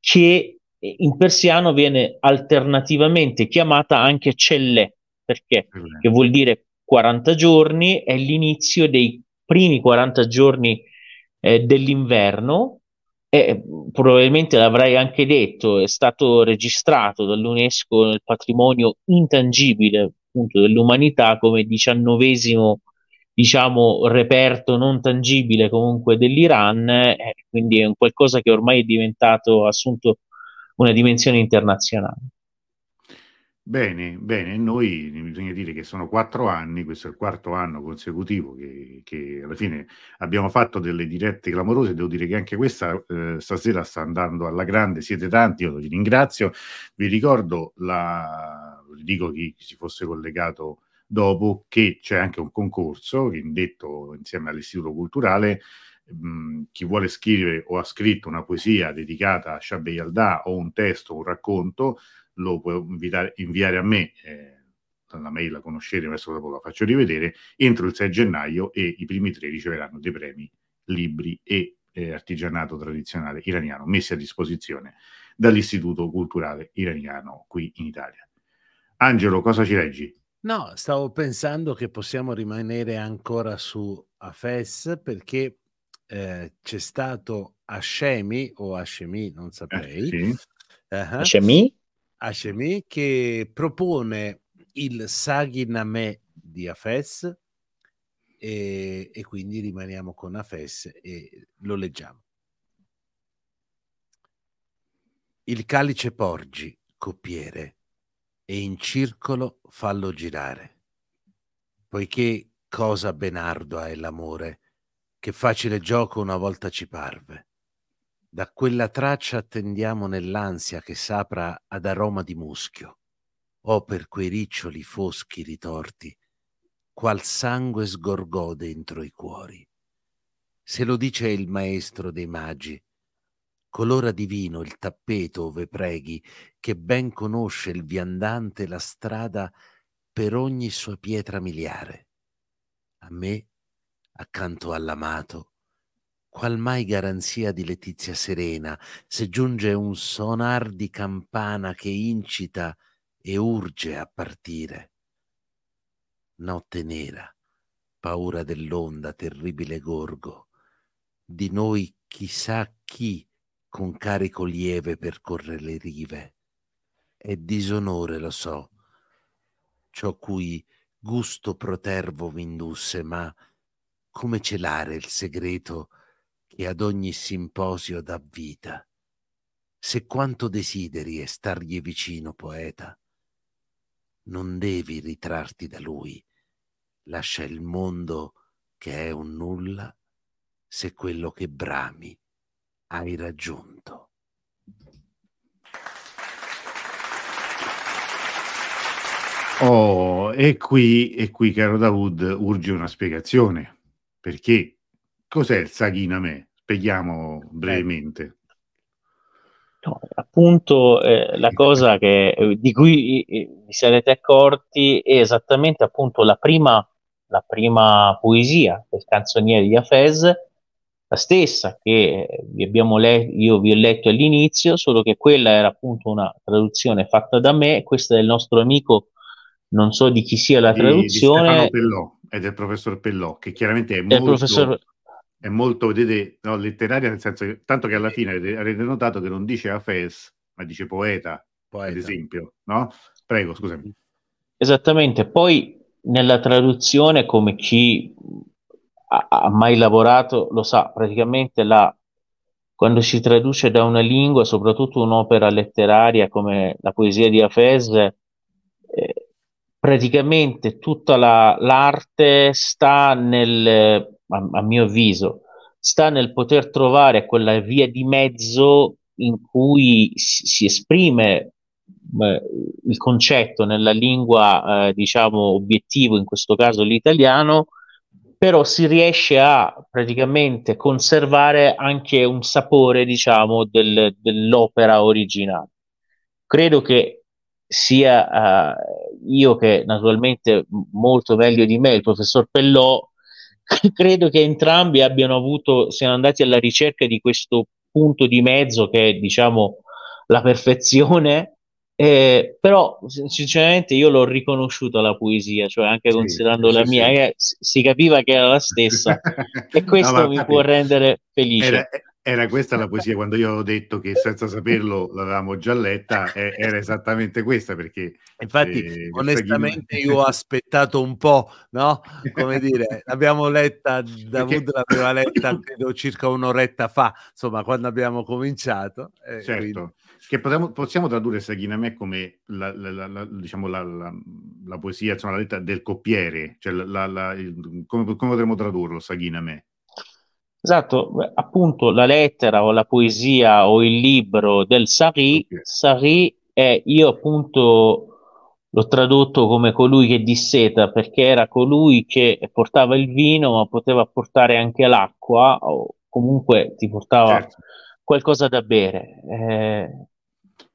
[SPEAKER 3] che in persiano viene alternativamente chiamata anche Celle, perché? Che vuol dire 40 giorni, è l'inizio dei primi 40 giorni eh, dell'inverno e probabilmente l'avrai anche detto, è stato registrato dall'UNESCO nel patrimonio intangibile appunto dell'umanità come diciannovesimo diciamo reperto non tangibile comunque dell'Iran, eh, quindi è un qualcosa che ormai è diventato assunto una dimensione internazionale.
[SPEAKER 1] Bene, bene, noi bisogna dire che sono quattro anni, questo è il quarto anno consecutivo che, che alla fine abbiamo fatto delle dirette clamorose, devo dire che anche questa eh, stasera sta andando alla grande, siete tanti, io vi ringrazio, vi ricordo, la, dico chi si fosse collegato dopo, che c'è anche un concorso indetto insieme all'Istituto Culturale, mh, chi vuole scrivere o ha scritto una poesia dedicata a Shabbe Yalda o un testo, un racconto, lo puoi invitare, inviare a me, eh, la mail la conoscete, adesso dopo la faccio rivedere, entro il 6 gennaio e i primi tre riceveranno dei premi, libri e eh, artigianato tradizionale iraniano messi a disposizione dall'Istituto Culturale Iraniano qui in Italia. Angelo, cosa ci leggi?
[SPEAKER 2] No, stavo pensando che possiamo rimanere ancora su Afes perché eh, c'è stato Ashemi o Ashemi, non saprei. Eh, sì.
[SPEAKER 3] uh-huh. Ashemi?
[SPEAKER 2] Hashemi che propone il Saghiname di Afes e, e quindi rimaniamo con Afes e lo leggiamo. Il calice porgi, coppiere, e in circolo fallo girare, poiché cosa ben ardua è l'amore, che facile gioco una volta ci parve. Da quella traccia attendiamo nell'ansia che s'apra ad aroma di muschio, o per quei riccioli foschi ritorti, qual sangue sgorgò dentro i cuori. Se lo dice il maestro dei magi, colora divino il tappeto ove preghi, che ben conosce il viandante la strada per ogni sua pietra miliare. A me, accanto all'amato, qual mai garanzia di letizia serena, se giunge un sonar di campana che incita e urge a partire. Notte nera, paura dell'onda, terribile gorgo, di noi chissà chi con carico lieve percorre le rive. È disonore, lo so, ciò cui gusto protervo m'indusse, ma come celare il segreto che ad ogni simposio dà vita? Se quanto desideri è stargli vicino, poeta, non devi ritrarti da lui, lascia il mondo che è un nulla, se quello che brami hai raggiunto.
[SPEAKER 1] Oh, e qui, e qui, caro Dawood, urge una spiegazione. Perché cos'è il Saghiname? Spieghiamo brevemente.
[SPEAKER 3] No, appunto, eh, la cosa che, eh, di cui eh, vi sarete accorti è esattamente appunto la prima, la prima poesia del canzoniere di Hafez, la stessa che vi abbiamo le- io vi ho letto all'inizio, solo che quella era appunto una traduzione fatta da me, questa è del nostro amico non so di chi sia la
[SPEAKER 1] di,
[SPEAKER 3] traduzione.
[SPEAKER 1] Di Pellò, è del professor Pellò, che chiaramente è molto, professor... è molto vedete, no, letteraria, nel senso che tanto che alla fine avrete notato che non dice Afes, ma dice poeta, poeta. ad esempio, no? Prego, scusami.
[SPEAKER 3] Esattamente, poi nella traduzione, come chi ha, ha mai lavorato lo sa, praticamente la, quando si traduce da una lingua, soprattutto un'opera letteraria come la poesia di Hafez, eh, praticamente tutta la, l'arte sta nel, a, a, mio avviso, sta nel poter trovare quella via di mezzo in cui si, si esprime eh, il concetto nella lingua, eh, diciamo, obiettivo, in questo caso l'italiano, però si riesce a praticamente conservare anche un sapore, diciamo, del, dell'opera originale. Credo che sia uh, io che naturalmente molto meglio di me, il professor Pellò, credo che entrambi abbiano avuto, siano andati alla ricerca di questo punto di mezzo che è diciamo la perfezione, eh, però sinceramente io l'ho riconosciuta la poesia, cioè anche sì, considerando sì, la mia, sì. Eh, si capiva che era la stessa e questo no, mi può rendere felice.
[SPEAKER 1] Era, era questa la poesia quando io ho detto che senza saperlo l'avevamo già letta, era esattamente questa perché...
[SPEAKER 2] Infatti, eh, onestamente io ho aspettato un po', no? Come dire, l'abbiamo letta, Davud l'aveva letta credo circa un'oretta fa, insomma, quando abbiamo cominciato.
[SPEAKER 1] Eh, certo, quindi... che possiamo, possiamo tradurre Saghiname come la, la, la, diciamo la, poesia, insomma, la lettera del coppiere, cioè il, come, come potremmo tradurlo Saghiname?
[SPEAKER 3] Esatto, appunto la lettera o la poesia o il libro del Sari, okay. Sari è io appunto l'ho tradotto come colui che disseta perché era colui che portava il vino ma poteva portare anche l'acqua o comunque ti portava certo. qualcosa da bere. Eh,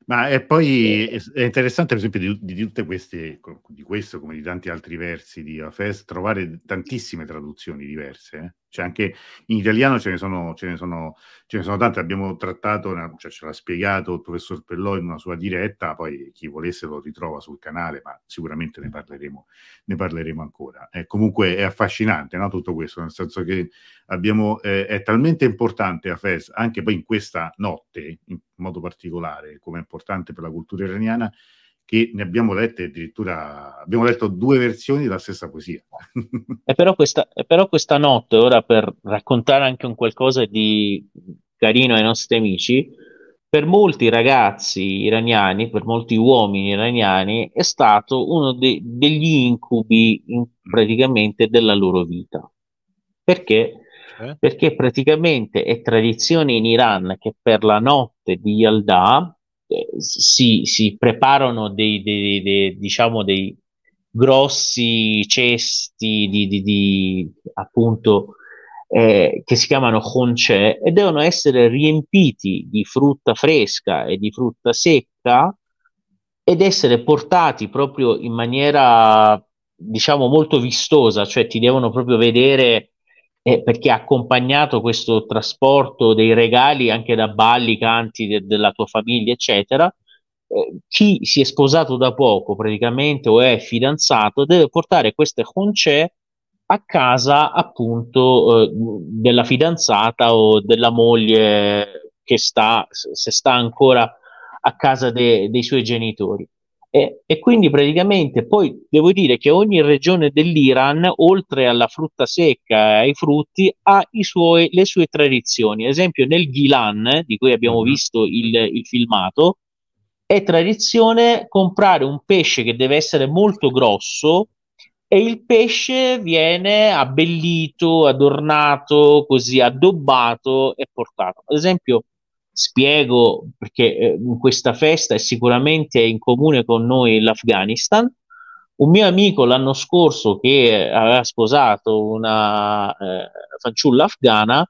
[SPEAKER 1] ma e poi è, è interessante, per esempio, di, di, tutte queste, di questo come di tanti altri versi di Afes, trovare tantissime traduzioni diverse. Eh? Cioè anche in italiano ce ne sono, ce ne sono, ce ne sono tante, abbiamo trattato, cioè ce l'ha spiegato il professor Pellò in una sua diretta, poi chi volesse lo ritrova sul canale, ma sicuramente ne parleremo, ne parleremo ancora. Eh, comunque è affascinante no, tutto questo, nel senso che abbiamo, eh, è talmente importante Afes, anche poi in questa notte in modo particolare, come è importante per la cultura iraniana, che ne abbiamo lette addirittura, abbiamo letto due versioni della stessa poesia.
[SPEAKER 3] e, però questa, e però questa notte, ora per raccontare anche un qualcosa di carino ai nostri amici, per molti ragazzi iraniani, per molti uomini iraniani, è stato uno de- degli incubi in- praticamente della loro vita. Perché?
[SPEAKER 2] Eh?
[SPEAKER 3] Perché praticamente è tradizione in Iran che per la notte di Yalda si, si preparano dei, dei- dei- diciamo dei grossi cesti di, di- di, appunto eh, che si chiamano khonche e devono essere riempiti di frutta fresca e di frutta secca ed essere portati proprio in maniera, diciamo, molto vistosa, cioè ti devono proprio vedere eh, perché ha accompagnato questo trasporto dei regali anche da balli, canti de- della tua famiglia, eccetera. Eh, chi si è sposato da poco praticamente o è fidanzato deve portare queste khonche a casa appunto eh, della fidanzata o della moglie che sta, se sta ancora a casa de- dei suoi genitori. E, e quindi praticamente poi devo dire che ogni regione dell'Iran, oltre alla frutta secca e ai frutti, ha i suoi, le sue tradizioni. Ad esempio nel Gilan, di cui abbiamo
[SPEAKER 1] Mhm.
[SPEAKER 3] visto il, il filmato, è tradizione comprare un pesce che deve essere molto grosso e il pesce viene abbellito, adornato, così addobbato e portato. Ad esempio, spiego perché eh, questa festa è sicuramente in comune con noi l'Afghanistan. Un mio amico l'anno scorso che aveva sposato una eh, fanciulla afghana,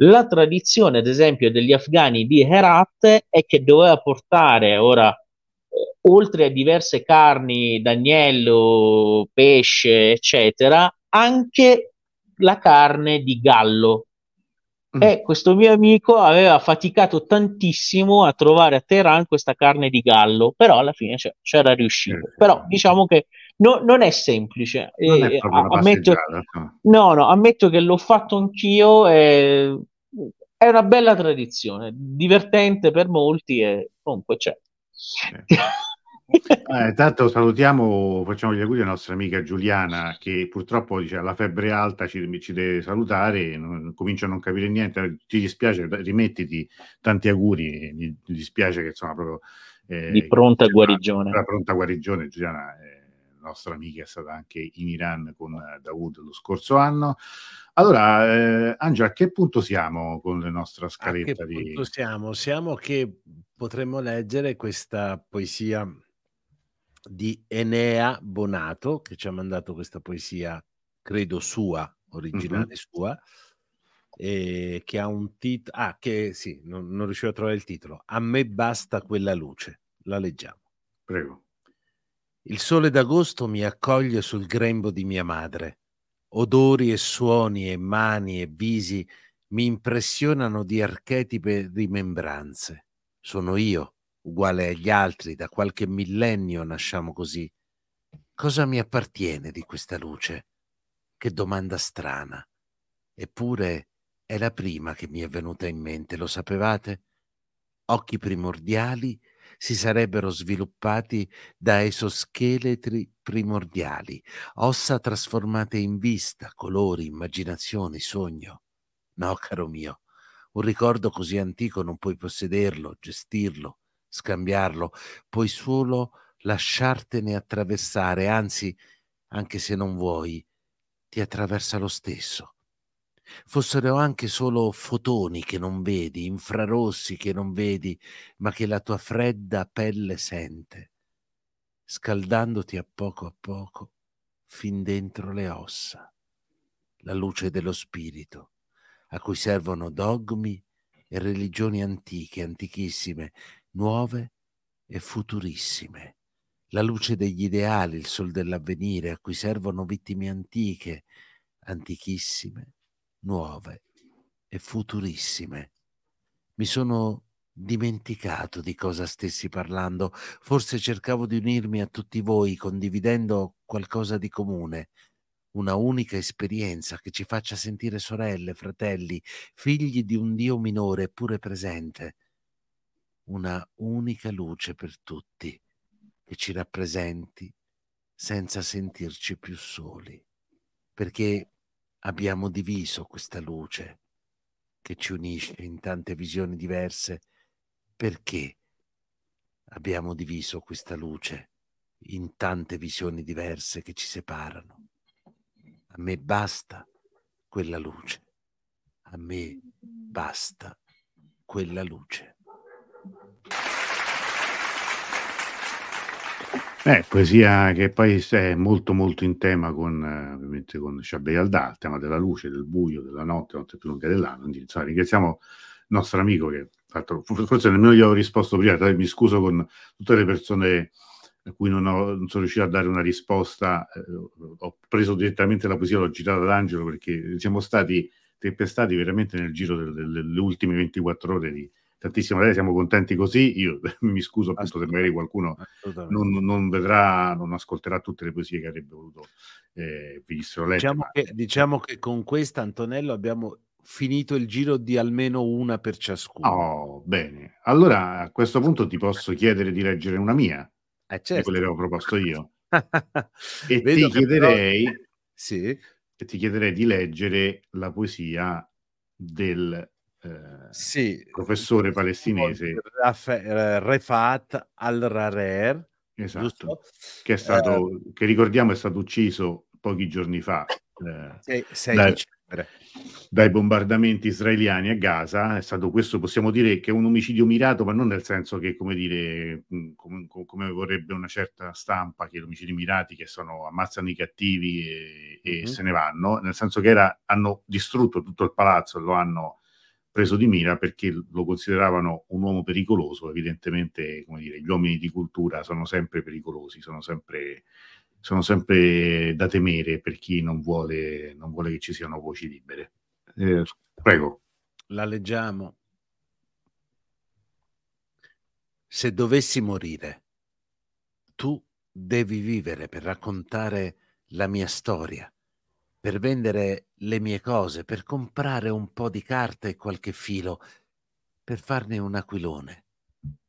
[SPEAKER 3] la tradizione, ad esempio, degli afghani di Herat è che doveva portare ora eh, oltre a diverse carni d'agnello, pesce, eccetera, anche la carne di gallo.
[SPEAKER 1] Mm.
[SPEAKER 3] E questo mio amico aveva faticato tantissimo a trovare a Teheran questa carne di gallo, però alla fine c'è- c'era riuscito.
[SPEAKER 1] Eh,
[SPEAKER 3] Però diciamo che no- non è semplice.
[SPEAKER 1] Non è
[SPEAKER 3] ammetto, no, no, ammetto che l'ho fatto anch'io. e è una bella tradizione, divertente per molti e comunque c'è.
[SPEAKER 1] Eh, tanto salutiamo, facciamo gli auguri alla nostra amica Giuliana che purtroppo dice, ha la febbre alta, ci, ci deve salutare, non, comincia a non capire niente, ti dispiace, rimettiti tanti auguri, mi, dispiace che insomma proprio... eh,
[SPEAKER 3] Di pronta
[SPEAKER 1] che-
[SPEAKER 3] guarigione.
[SPEAKER 1] La pronta guarigione, Giuliana è nostra amica, è stata anche in Iran con eh, Dawood lo scorso anno. Allora, eh, Angela, a che punto siamo con la nostra
[SPEAKER 2] A che
[SPEAKER 1] scaletta di...
[SPEAKER 2] punto siamo? Siamo che potremmo leggere questa poesia di Enea Bonato, che ci ha mandato questa poesia, credo sua, originale
[SPEAKER 1] Mhm.
[SPEAKER 2] sua, e che ha un titolo... Ah, che sì, non, non riuscivo a trovare il titolo. A me basta quella luce. La leggiamo.
[SPEAKER 1] Prego.
[SPEAKER 2] Il sole d'agosto mi accoglie sul grembo di mia madre. Odori e suoni e mani e visi mi impressionano di archetipe rimembranze. Sono io, uguale agli altri, da qualche millennio nasciamo così. Cosa mi appartiene di questa luce? Che domanda strana. Eppure è la prima che mi è venuta in mente, lo sapevate? Occhi primordiali si sarebbero sviluppati da esoscheletri primordiali, ossa trasformate in vista, colori, immaginazioni, sogno. No, caro mio, un ricordo così antico non puoi possederlo, gestirlo, scambiarlo, puoi solo lasciartene attraversare, anzi, anche se non vuoi, ti attraversa lo stesso. Fossero anche solo fotoni che non vedi, infrarossi che non vedi, ma che la tua fredda pelle sente, scaldandoti a poco a poco fin dentro le ossa, la luce dello spirito, a cui servono dogmi e religioni antiche, antichissime, nuove e futurissime, la luce degli ideali, il sol dell'avvenire, a cui servono vittime antiche, antichissime, nuove e futurissime. Mi sono dimenticato di cosa stessi parlando, forse cercavo di unirmi a tutti voi condividendo qualcosa di comune, una unica esperienza che ci faccia sentire sorelle, fratelli, figli di un Dio minore eppure presente, una unica luce per tutti che ci rappresenti senza sentirci più soli, perché abbiamo diviso questa luce che ci unisce in tante visioni diverse perché abbiamo diviso questa luce in tante visioni diverse che ci separano. A me basta quella luce. A me basta quella luce.
[SPEAKER 1] Eh, poesia che poi è molto molto in tema con, eh, ovviamente con Shabbai Aldà, il tema della luce, del buio, della notte, notte più lunga dell'anno. Insomma, ringraziamo il nostro amico che, forse nemmeno gli ho risposto prima, mi scuso con tutte le persone a cui non, ho, non sono riuscito a dare una risposta. Eh, ho preso direttamente la poesia, l'ho girata ad Angelo perché siamo stati tempestati veramente nel giro delle, delle ultime 24 ore di tantissimo lei, siamo contenti così. Io mi scuso appunto se magari qualcuno non, non, vedrà, non ascolterà tutte le poesie che avrebbe voluto eh, venissero lette.
[SPEAKER 2] Diciamo,
[SPEAKER 1] ma...
[SPEAKER 2] che, diciamo che con questa, Antonello, abbiamo finito il giro di almeno una per ciascuno.
[SPEAKER 1] Oh, bene. Allora a questo punto ti posso chiedere di leggere una mia,
[SPEAKER 2] eh,
[SPEAKER 1] certo. di quelle che avevo proposto io. e ti chiederei,
[SPEAKER 2] però... sì.
[SPEAKER 1] e ti chiederei di leggere la poesia del eh,
[SPEAKER 2] sì,
[SPEAKER 1] professore palestinese.
[SPEAKER 2] Eh, Refat al-Rarer
[SPEAKER 1] esatto, che, è stato, eh, che ricordiamo è stato ucciso pochi giorni fa
[SPEAKER 2] eh, 6, dai,
[SPEAKER 1] dai, bombardamenti israeliani a Gaza. È stato questo possiamo dire che è un omicidio mirato ma non nel senso che come dire mm, come, come vorrebbe una certa stampa che gli omicidi mirati che sono ammazzano i cattivi e, e mm-hmm. se ne vanno nel senso che era, hanno distrutto tutto il palazzo lo hanno preso di mira perché lo consideravano un uomo pericoloso. Evidentemente, come dire, gli uomini di cultura sono sempre pericolosi, sono sempre, sono sempre da temere per chi non vuole, non vuole che ci siano voci libere. Eh, prego.
[SPEAKER 2] La leggiamo. Se dovessi morire, tu devi vivere per raccontare la mia storia per vendere le mie cose, per comprare un po' di carta e qualche filo, per farne un aquilone,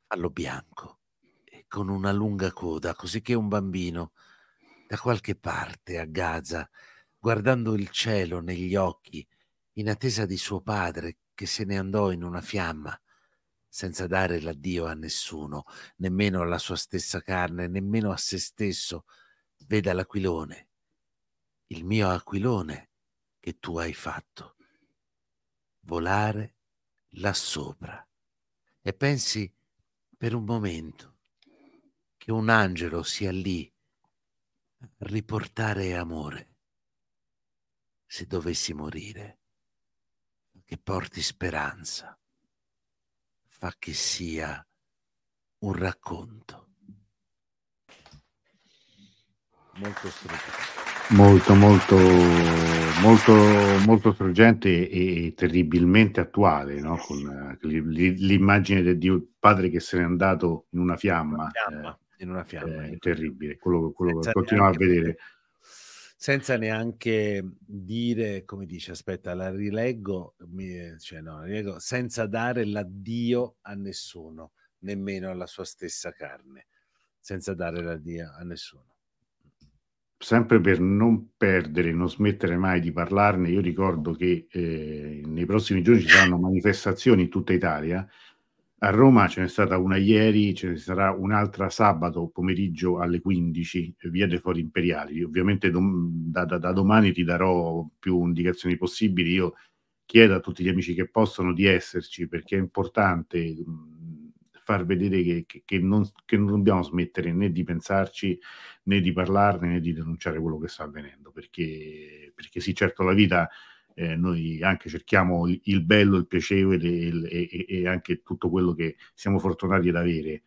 [SPEAKER 2] fallo bianco e con una lunga coda, così che un bambino da qualche parte a Gaza, guardando il cielo negli occhi, in attesa di suo padre che se ne andò in una fiamma, senza dare l'addio a nessuno, nemmeno alla sua stessa carne, nemmeno a se stesso, veda l'aquilone il mio aquilone che tu hai fatto, volare là sopra e pensi per un momento che un angelo sia lì a riportare amore. Se dovessi morire, che porti speranza, fa che sia un racconto. Molto strutturato.
[SPEAKER 1] Molto, molto, molto, molto struggente e terribilmente attuale, no? Con eh, l'immagine del Dio Padre che se n'è andato in una fiamma. Fiamma
[SPEAKER 2] eh, in una fiamma.
[SPEAKER 1] È terribile, quello, quello che continuiamo a vedere.
[SPEAKER 2] Senza neanche dire, come dice, aspetta, la rileggo, mi, cioè no, rileggo, senza dare l'addio a nessuno, nemmeno alla sua stessa carne, senza dare l'addio a nessuno
[SPEAKER 1] sempre per non perdere, non smettere mai di parlarne, io ricordo che eh, nei prossimi giorni ci saranno manifestazioni in tutta Italia. A Roma ce n'è stata una ieri, ce ne sarà un'altra sabato pomeriggio alle 15, via dei Fori Imperiali. Ovviamente dom- da, da, da, domani ti darò più indicazioni possibili. Io chiedo a tutti gli amici che possono di esserci perché è importante mh, far vedere che, che, che, non, che non dobbiamo smettere né di pensarci né di parlarne né di denunciare quello che sta avvenendo, perché, perché sì, certo la vita eh, noi anche cerchiamo il, il bello, il piacevole il, e, e, anche tutto quello che siamo fortunati ad avere,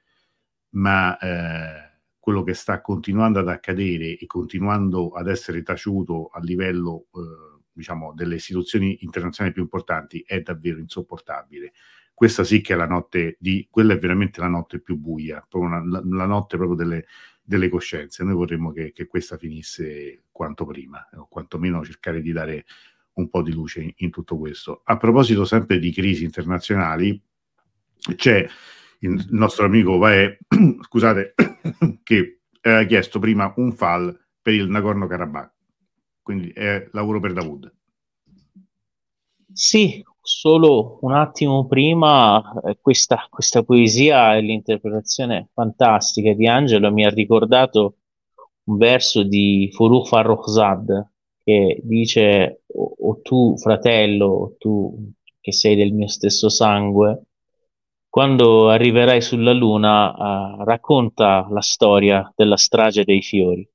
[SPEAKER 1] ma eh, quello che sta continuando ad accadere e continuando ad essere taciuto a livello eh, diciamo delle istituzioni internazionali più importanti è davvero insopportabile. Questa sì che è la notte di, quella è veramente la notte più buia, una, la, la notte proprio delle, delle coscienze. Noi vorremmo che, che, questa finisse quanto prima, o quantomeno cercare di dare un po' di luce in, in tutto questo. A proposito sempre di crisi internazionali, c'è il nostro amico Vae, scusate, che ha chiesto prima un fall per il Nagorno-Karabakh, quindi è lavoro per Dawood.
[SPEAKER 3] Sì, solo un attimo prima eh, questa, questa poesia e l'interpretazione fantastica di Angelo mi ha ricordato un verso di Furuh Farrokhzad che dice o, o tu fratello, o tu che sei del mio stesso sangue, quando arriverai sulla Luna, uh, racconta la storia della strage dei fiori.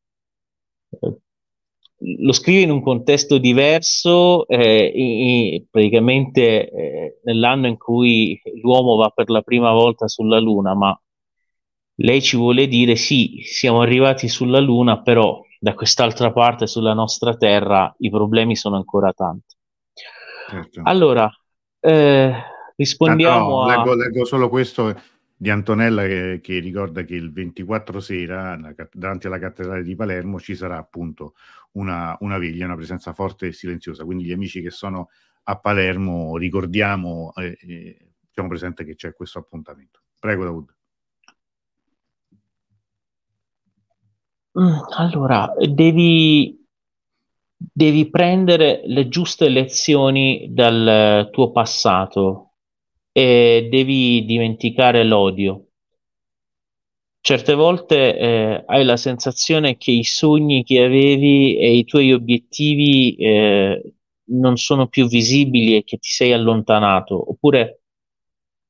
[SPEAKER 3] Lo scrive in un contesto diverso, eh, e, praticamente eh, nell'anno in cui l'uomo va per la prima volta sulla Luna, ma lei ci vuole dire sì, siamo arrivati sulla Luna, però da quest'altra parte, sulla nostra Terra, i problemi sono ancora tanti. Certo. Allora, eh, rispondiamo
[SPEAKER 1] ah, no,
[SPEAKER 3] a...
[SPEAKER 1] Leggo, leggo, solo questo di Antonella che, che, ricorda che il 24 sera davanti alla cattedrale di Palermo ci sarà appunto una, una veglia, una presenza forte e silenziosa. Quindi gli amici che sono a Palermo ricordiamo, eh, eh, diciamo presente che c'è questo appuntamento. Prego David.
[SPEAKER 3] Mm, allora, devi, devi prendere le giuste lezioni dal tuo passato e devi dimenticare l'odio. Certe volte eh, hai la sensazione che i sogni che avevi e i tuoi obiettivi eh, non sono più visibili e che ti sei allontanato, oppure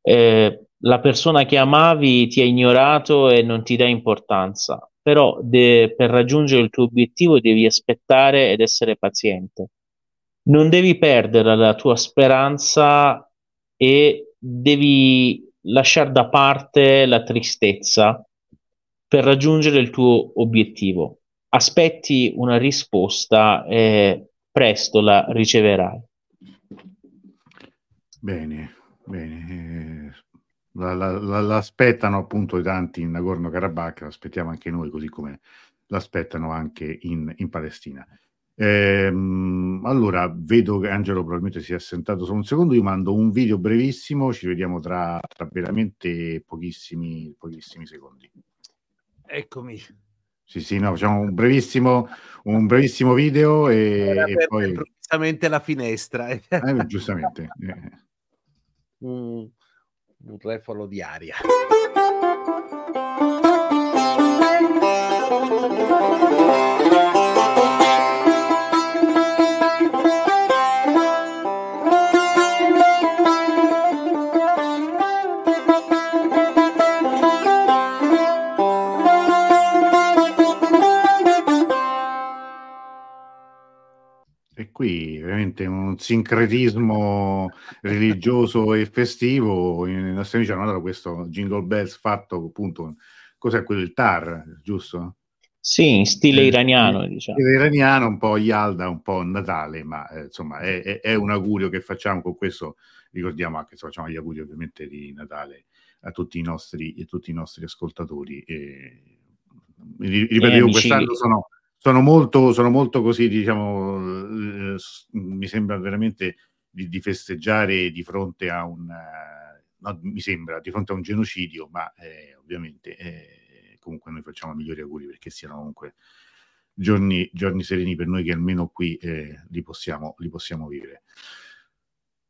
[SPEAKER 3] eh, la persona che amavi ti ha ignorato e non ti dà importanza. Però de- per raggiungere il tuo obiettivo devi aspettare ed essere paziente. Non devi perdere la tua speranza e devi lasciare da parte la tristezza per raggiungere il tuo obiettivo. Aspetti una risposta e presto la riceverai.
[SPEAKER 1] Bene, bene. Eh, la, la, l'aspettano appunto i tanti in Nagorno-Karabakh, l'aspettiamo anche noi, così come l'aspettano anche in, in Palestina. Ehm, allora, vedo che Angelo probabilmente si è assentato solo un secondo, io mando un video brevissimo, ci vediamo tra, tra veramente pochissimi, pochissimi secondi.
[SPEAKER 2] Eccomi.
[SPEAKER 1] Sì, sì, no, facciamo un brevissimo, un brevissimo video e, e poi...
[SPEAKER 2] Improvvisamente la finestra.
[SPEAKER 1] Eh, giustamente. Eh.
[SPEAKER 2] Mm un refolo di aria.
[SPEAKER 1] Qui veramente un sincretismo religioso e festivo. Nostri amici hanno dato questo Jingle Bells fatto appunto, cos'è quello, il tar, giusto?
[SPEAKER 3] Sì, in stile eh, iraniano, diciamo.
[SPEAKER 1] Stile iraniano, un po' Yalda, un po' Natale, ma eh, insomma è, è, è, un augurio che facciamo con questo. Ricordiamo anche, facciamo gli auguri ovviamente di Natale a tutti i nostri, tutti i nostri ascoltatori. E, ripeto, io quest'anno sono sono molto, sono molto così, diciamo, eh, mi sembra veramente di, di, festeggiare di fronte a un, eh, no, mi sembra, di fronte a un genocidio, ma eh, ovviamente eh, comunque noi facciamo i migliori auguri perché siano comunque giorni, giorni sereni per noi che almeno qui li possiamo, li possiamo vivere.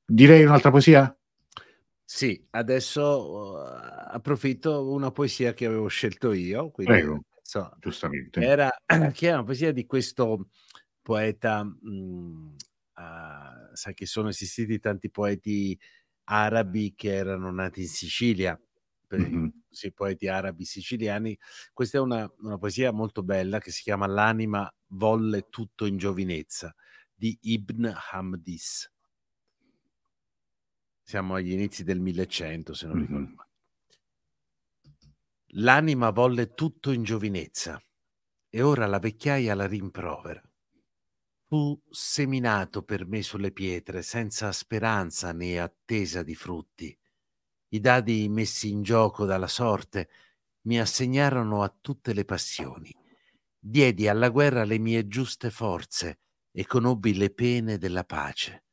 [SPEAKER 1] Direi un'altra poesia?
[SPEAKER 2] Sì, adesso uh, approfitto una poesia che avevo scelto io. Quindi...
[SPEAKER 1] Prego so, giustamente.
[SPEAKER 2] Era, che era una poesia di questo poeta, mh, uh, sai che sono esistiti tanti poeti arabi che erano nati in Sicilia, mm-hmm. sì, poeti arabi siciliani. Questa è una, una, poesia molto bella che si chiama L'anima volle tutto in giovinezza di Ibn Hamdis. Siamo agli inizi del 1100, se non mm-hmm. ricordo male. L'anima volle tutto in giovinezza e ora la vecchiaia la rimprovera. Fu seminato per me sulle pietre senza speranza né attesa di frutti. I dadi messi in gioco dalla sorte mi assegnarono a tutte le passioni. Diedi alla guerra le mie giuste forze e conobbi le pene della pace.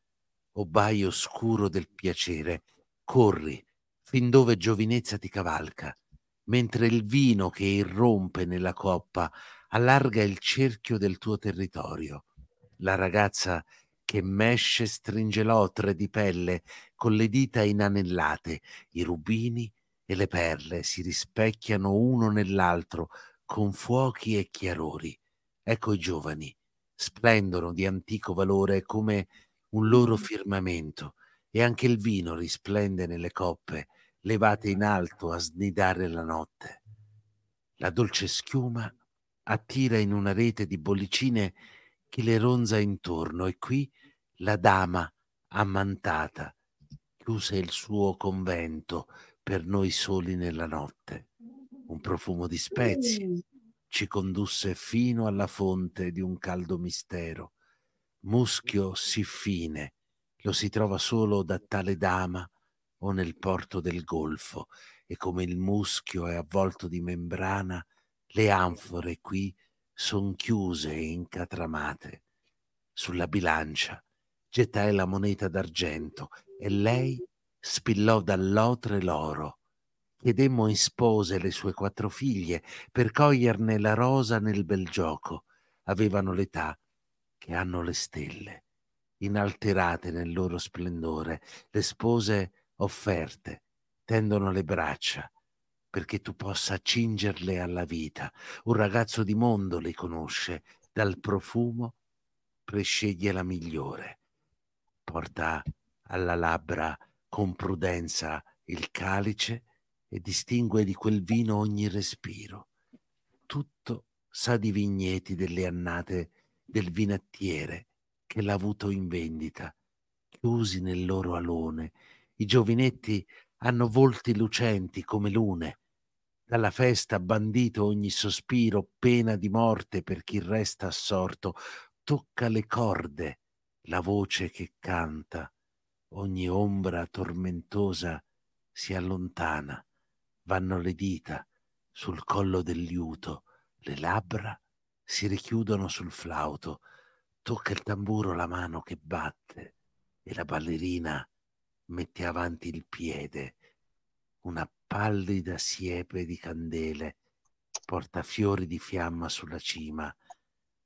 [SPEAKER 2] O baio scuro del piacere, corri fin dove giovinezza ti cavalca mentre il vino che irrompe nella coppa allarga il cerchio del tuo territorio. La ragazza che mesce stringe l'otre di pelle con le dita inanellate, i rubini e le perle si rispecchiano uno nell'altro con fuochi e chiarori. Ecco i giovani, splendono di antico valore come un loro firmamento e anche il vino risplende nelle coppe levate in alto a snidare la notte. La dolce schiuma attira in una rete di bollicine chi le ronza intorno e qui la dama ammantata chiuse il suo convento per noi soli nella notte. Un profumo di spezie ci condusse fino alla fonte di un caldo mistero. Muschio sì fine lo si trova solo da tale dama o nel porto del golfo e come il muschio è avvolto di membrana, le anfore qui son chiuse e incatramate. Sulla bilancia gettai la moneta d'argento e lei spillò dall'otre l'oro. Chiedemmo in spose le sue quattro figlie per coglierne la rosa nel bel gioco. Avevano l'età che hanno le stelle, inalterate nel loro splendore. Le spose offerte tendono le braccia perché tu possa cingerle alla vita. Un ragazzo di mondo le conosce, dal profumo presceglie la migliore. Porta alla labbra con prudenza il calice e distingue di quel vino ogni respiro. Tutto sa di vigneti delle annate del vinattiere che l'ha avuto in vendita, chiusi nel loro alone. I giovinetti hanno volti lucenti come lune, dalla festa bandito ogni sospiro, pena di morte per chi resta assorto, tocca le corde la voce che canta, ogni ombra tormentosa si allontana, vanno le dita sul collo del liuto, le labbra si richiudono sul flauto, tocca il tamburo la mano che batte e la ballerina mette avanti il piede, una pallida siepe di candele, porta fiori di fiamma sulla cima,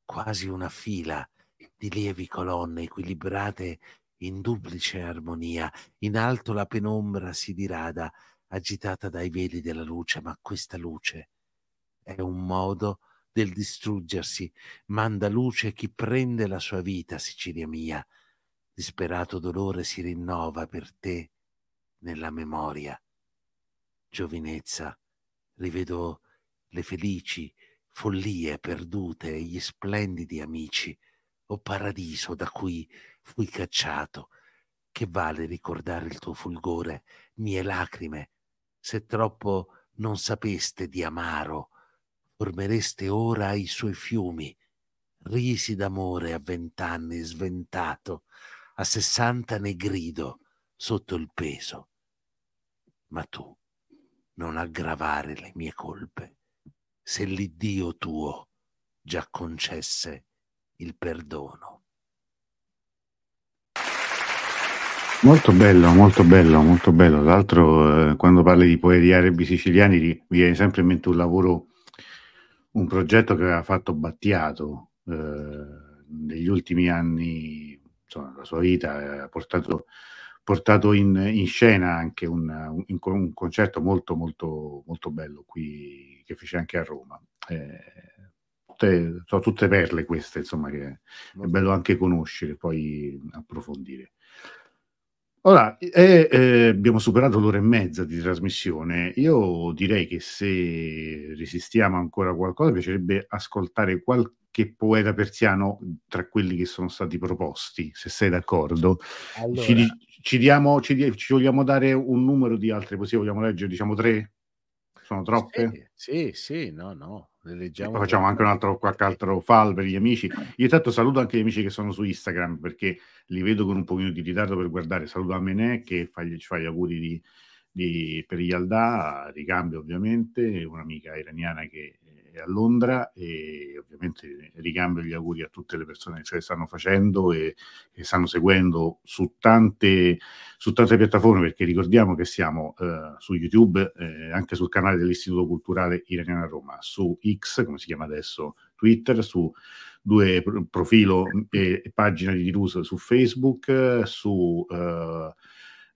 [SPEAKER 2] quasi una fila di lievi colonne equilibrate in duplice armonia. In alto la penombra si dirada, agitata dai veli della luce, ma questa luce è un modo del distruggersi, manda luce chi prende la sua vita, Sicilia mia. Disperato dolore si rinnova per te nella memoria. Giovinezza, rivedo le felici follie perdute e gli splendidi amici, o paradiso da cui fui cacciato. Che vale ricordare il tuo fulgore, mie lacrime, se troppo non sapeste di amaro, formereste ora i suoi fiumi, risi d'amore a vent'anni sventato, a sessanta ne grido sotto il peso. Ma tu, non aggravare le mie colpe, se l'Iddio tuo già concesse il perdono.
[SPEAKER 1] Molto bello, molto bello, molto bello. Tra l'altro, eh, quando parli di poeti arabi siciliani, mi viene sempre in mente un lavoro, un progetto che aveva fatto Battiato eh, negli ultimi anni, insomma, la sua vita ha portato portato in, in scena anche un, un, un, concerto molto molto molto bello qui che fece anche a Roma. Eh, tutte, sono tutte perle queste, insomma, che è bello anche conoscere, poi approfondire. Ora, eh, eh, abbiamo superato l'ora e mezza di trasmissione. Io direi che se resistiamo ancora qualcosa, piacerebbe ascoltare qualche poeta persiano tra quelli che sono stati proposti, se sei d'accordo. Allora, ci, ci, diamo, ci, ci, vogliamo dare un numero di altre poesie, vogliamo leggere diciamo tre? Sono troppe?
[SPEAKER 5] Sì, sì, sì no, no. Le leggiamo
[SPEAKER 1] poi facciamo anche un altro, qualche altro fall per gli amici. Io intanto saluto anche gli amici che sono su Instagram perché li vedo con un pochino di ritardo per guardare. Saluto a Menè che fa, ci fa gli auguri di, di, per gli Aldà, ricambio ovviamente, un'amica iraniana che a Londra e ovviamente ricambio gli auguri a tutte le persone che ce le stanno facendo e che stanno seguendo su tante, su tante piattaforme perché ricordiamo che siamo eh, su YouTube, eh, anche sul canale dell'Istituto Culturale Iraniano a Roma, su X, come si chiama adesso Twitter, su, due pro- profilo e, e pagina di Dirus su Facebook, su, eh,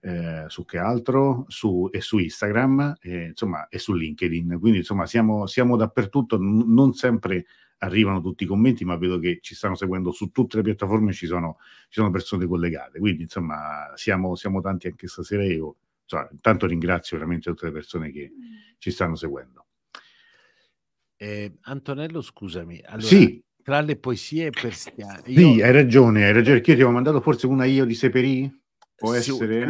[SPEAKER 1] eh, su che altro, su, e su Instagram, e, insomma, e su LinkedIn. Quindi, insomma, siamo, siamo dappertutto, n- non sempre arrivano tutti i commenti, ma vedo che ci stanno seguendo su tutte le piattaforme, ci sono, ci sono persone collegate. Quindi, insomma, siamo, siamo tanti anche stasera. Io, insomma, intanto ringrazio veramente tutte le persone che ci stanno seguendo.
[SPEAKER 2] Eh, Antonello, scusami, allora,
[SPEAKER 1] Sì,
[SPEAKER 2] tra le poesie persiane,
[SPEAKER 1] sì,
[SPEAKER 2] io
[SPEAKER 1] hai ragione, hai ragione. Perché io ti avevo mandato forse una io di Seperì? Può
[SPEAKER 2] sì,
[SPEAKER 1] essere?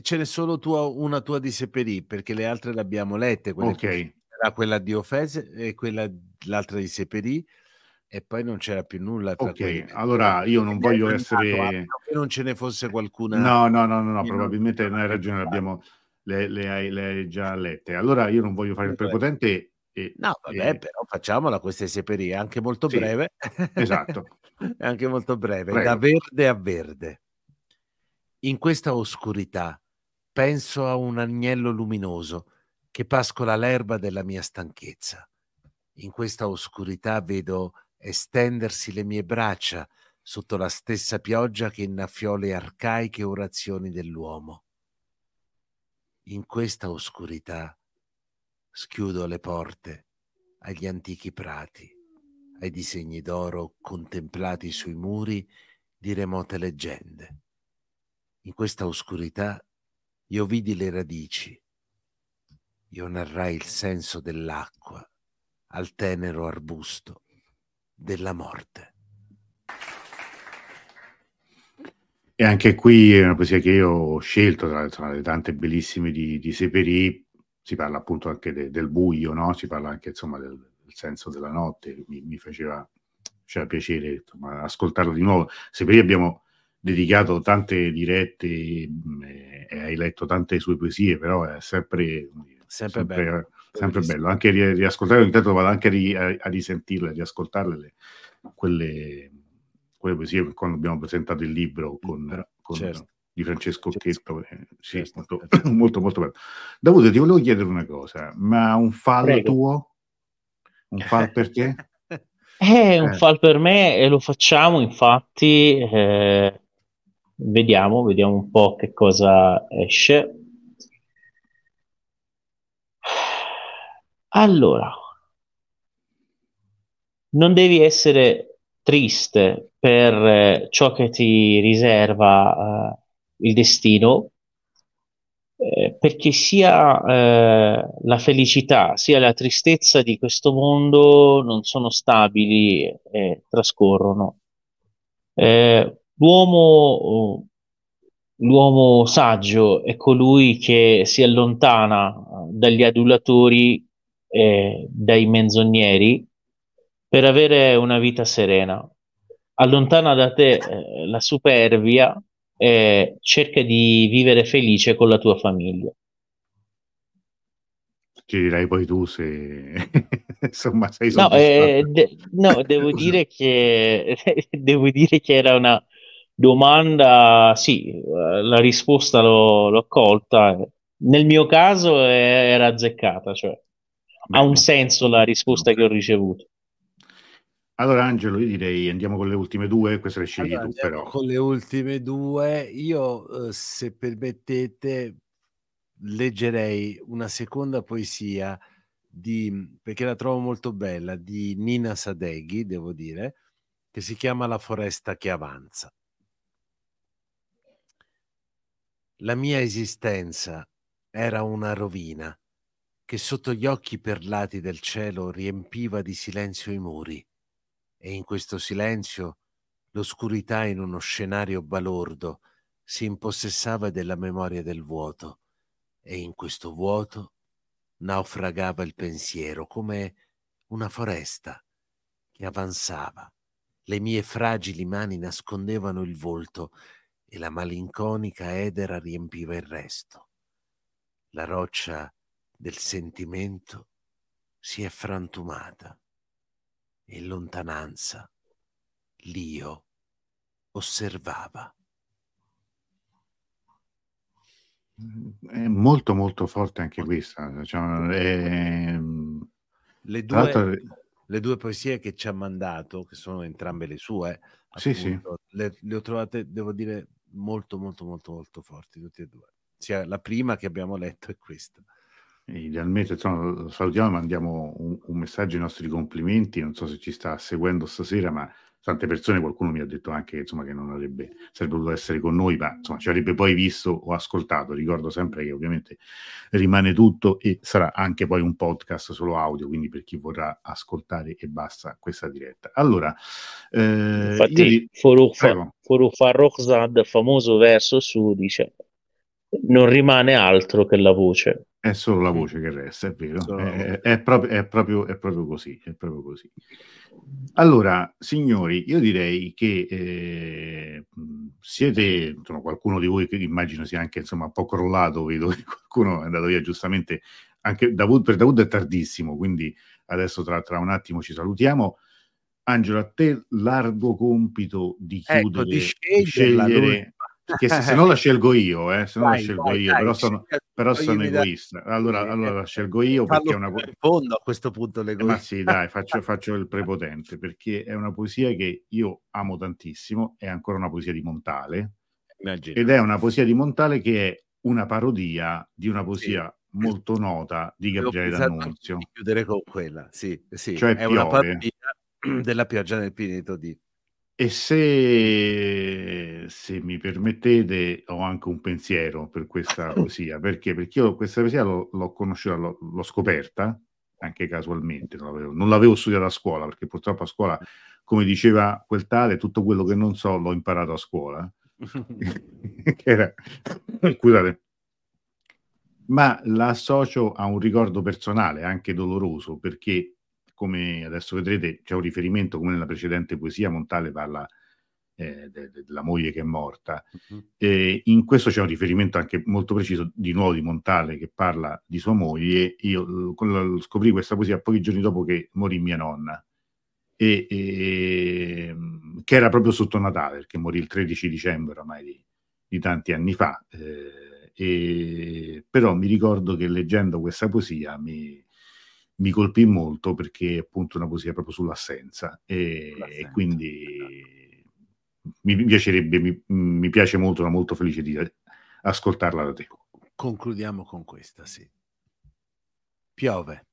[SPEAKER 2] Ce n'è, so- eh, ce n'è solo tua, una tua di Seperì, perché le altre le abbiamo lette,
[SPEAKER 1] Ok,
[SPEAKER 2] era quella di Ofese e quella l'altra di Seperì e poi non c'era più nulla
[SPEAKER 1] ok.
[SPEAKER 2] quelle.
[SPEAKER 1] Allora io non voglio essere...
[SPEAKER 2] che non ce ne fosse qualcuna
[SPEAKER 1] No, no, no, no, no, probabilmente
[SPEAKER 2] non
[SPEAKER 1] hai ragione, abbiamo, le, le hai, le hai già lette. Allora io non voglio fare il prepotente e...
[SPEAKER 2] No, vabbè,
[SPEAKER 1] e-
[SPEAKER 2] però facciamola questa Seperì, è anche molto
[SPEAKER 1] Sì,
[SPEAKER 2] breve.
[SPEAKER 1] esatto.
[SPEAKER 2] è anche molto breve,
[SPEAKER 1] Prego.
[SPEAKER 2] da verde a verde. In questa oscurità penso a un agnello luminoso che pascola l'erba della mia stanchezza. In questa oscurità vedo estendersi le mie braccia sotto la stessa pioggia che innaffiò le arcaiche orazioni dell'uomo. In questa oscurità schiudo le porte agli antichi prati, ai disegni d'oro contemplati sui muri di remote leggende. In questa oscurità io vidi le radici, io narrai il senso dell'acqua al tenero arbusto della morte.
[SPEAKER 1] E anche qui è una poesia che io ho scelto tra, tra le tante bellissime di, di Seperì, si parla appunto anche de- del buio, no? si parla anche insomma del, del senso della notte, mi, mi faceva, faceva piacere insomma, ascoltarlo di nuovo. Seperì abbiamo dedicato tante dirette mh, e, e hai letto tante sue poesie, però è sempre,
[SPEAKER 2] Sempre
[SPEAKER 1] sempre,
[SPEAKER 2] bello.
[SPEAKER 1] sempre bello, anche ri- riascoltare, ogni tanto vado anche a, ri- a- risentirle, a riascoltarle le- quelle, quelle poesie quando abbiamo presentato il libro con,
[SPEAKER 2] Però,
[SPEAKER 1] con-
[SPEAKER 2] certo.
[SPEAKER 1] di Francesco
[SPEAKER 2] Francesco.
[SPEAKER 1] Occhetto. eh, sì,
[SPEAKER 2] Certo,
[SPEAKER 1] molto,
[SPEAKER 2] certo.
[SPEAKER 1] molto, molto bello. Davide, ti volevo chiedere una cosa, ma un fallo
[SPEAKER 3] Prego.
[SPEAKER 1] tuo? Un fall per te?
[SPEAKER 3] È un
[SPEAKER 1] Eh.
[SPEAKER 3] fall per me e lo facciamo, infatti, eh, vediamo, vediamo un po' che cosa esce. Allora, non devi essere triste per eh, ciò che ti riserva eh, il destino, eh, perché sia eh, la felicità sia la tristezza di questo mondo non sono stabili e trascorrono. L'uomo, l'uomo saggio è colui che si allontana eh, dagli adulatori e dai menzogneri per avere una vita serena. Allontana da te eh, la superbia e cerca di vivere felice con la tua famiglia.
[SPEAKER 1] Ci dirai poi tu se insomma sei
[SPEAKER 3] No, eh, de- no, devo dire che devo dire che era una domanda, sì, eh, la risposta l'ho, l'ho colta. Nel mio caso era azzeccata, cioè ha un senso la risposta che ho ricevuto.
[SPEAKER 1] Allora Angelo, io direi andiamo con le ultime due, queste le scegli
[SPEAKER 2] Allora,
[SPEAKER 1] tu però.
[SPEAKER 2] con le ultime due. Io, eh, se permettete, leggerei una seconda poesia di, perché la trovo molto bella, di Nina Sadeghi, devo dire, che si chiama La foresta che avanza. La mia esistenza era una rovina che sotto gli occhi perlati del cielo riempiva di silenzio i muri e in questo silenzio l'oscurità in uno scenario balordo si impossessava della memoria del vuoto e in questo vuoto naufragava il pensiero come una foresta che avanzava. Le mie fragili mani nascondevano il volto e la malinconica edera riempiva il resto. La roccia del sentimento si è frantumata e in lontananza l'io osservava.
[SPEAKER 1] È molto molto forte anche questa. Cioè, è-
[SPEAKER 2] Le
[SPEAKER 1] tra l'altro,
[SPEAKER 2] due, le due poesie che ci ha mandato, che sono entrambe le sue,
[SPEAKER 1] Sì, sì.
[SPEAKER 2] appunto, le, le ho trovate, devo dire, molto, molto, molto, molto forti, tutte e due. Sia la prima che abbiamo letto è questa.
[SPEAKER 1] Idealmente, insomma, salutiamo e mandiamo un, un messaggio ai nostri complimenti. Non so se ci sta seguendo stasera, ma tante persone, qualcuno mi ha detto anche insomma, che non avrebbe, sarebbe potuto essere con noi, ma insomma, ci avrebbe poi visto o ascoltato. Ricordo sempre che ovviamente rimane tutto e sarà anche poi un podcast solo audio, quindi per chi vorrà ascoltare e basta questa diretta. Allora, eh, io
[SPEAKER 3] Infatti,
[SPEAKER 1] vi-
[SPEAKER 3] Farooq Fa-
[SPEAKER 1] prego.
[SPEAKER 3] Farooq Farrokhzad, famoso verso su, dice non rimane altro che la voce.
[SPEAKER 1] È solo la voce che resta, è vero. È,
[SPEAKER 2] voce.
[SPEAKER 1] è proprio, è proprio- è proprio così, è proprio così. Allora, signori, io direi che eh, siete, insomma, qualcuno di voi che immagino sia anche insomma, un po' crollato, vedo che qualcuno è andato via giustamente, anche Davud, per Davud è tardissimo, quindi adesso tra, tra un attimo ci salutiamo. Angelo, a te l'arduo compito di
[SPEAKER 2] Ecco,
[SPEAKER 1] chiudere,
[SPEAKER 2] di
[SPEAKER 1] di
[SPEAKER 2] sceglierla
[SPEAKER 1] scegliere, perché se, se no la scelgo io, eh, se no la
[SPEAKER 2] Vai,
[SPEAKER 1] scelgo
[SPEAKER 2] vai,
[SPEAKER 1] io,
[SPEAKER 2] dai,
[SPEAKER 1] però sono, però sono egoista. Allora,
[SPEAKER 2] Sì,
[SPEAKER 1] allora la scelgo io perché è una,
[SPEAKER 2] in fondo a questo punto
[SPEAKER 1] eh, ma
[SPEAKER 2] l'egoista.
[SPEAKER 1] sì, dai, faccio, faccio il prepotente perché è una poesia che io amo tantissimo, è ancora una poesia di Montale
[SPEAKER 2] Immagino.
[SPEAKER 1] ed è una poesia di Montale che è una parodia di una
[SPEAKER 2] Sì.
[SPEAKER 1] poesia molto nota di Gabriele D'Annunzio.
[SPEAKER 2] di chiudere con quella, sì, sì.
[SPEAKER 1] Cioè
[SPEAKER 2] è una
[SPEAKER 1] piove.
[SPEAKER 2] parodia della pioggia nel Pineto di
[SPEAKER 1] E se, se mi permettete, ho anche un pensiero per questa poesia. Perché? Perché io questa poesia l'ho, l'ho conosciuta, l'ho, l'ho scoperta anche casualmente, non l'avevo, non l'avevo studiata a scuola, perché purtroppo a scuola, come diceva quel tale, tutto quello che non so l'ho imparato a scuola. era, scusate, ma la associo a un ricordo personale, anche doloroso, perché come adesso vedrete c'è un riferimento, come nella precedente poesia, Montale parla eh, de- de- della moglie che è morta. E in questo c'è un riferimento anche molto preciso di nuovo di Montale che parla di sua moglie. Io eh, la- scoprì questa poesia pochi giorni dopo che morì mia nonna, e, e, che era proprio sotto Natale, perché morì il 13 dicembre ormai di, di tanti anni fa. eh, e, però mi ricordo che leggendo questa poesia mi, mi colpì molto perché è appunto una poesia proprio sull'assenza e, e quindi mi piacerebbe, mi, mi piace molto, sono molto felice di ascoltarla da te.
[SPEAKER 2] Concludiamo con questa, sì. Piove.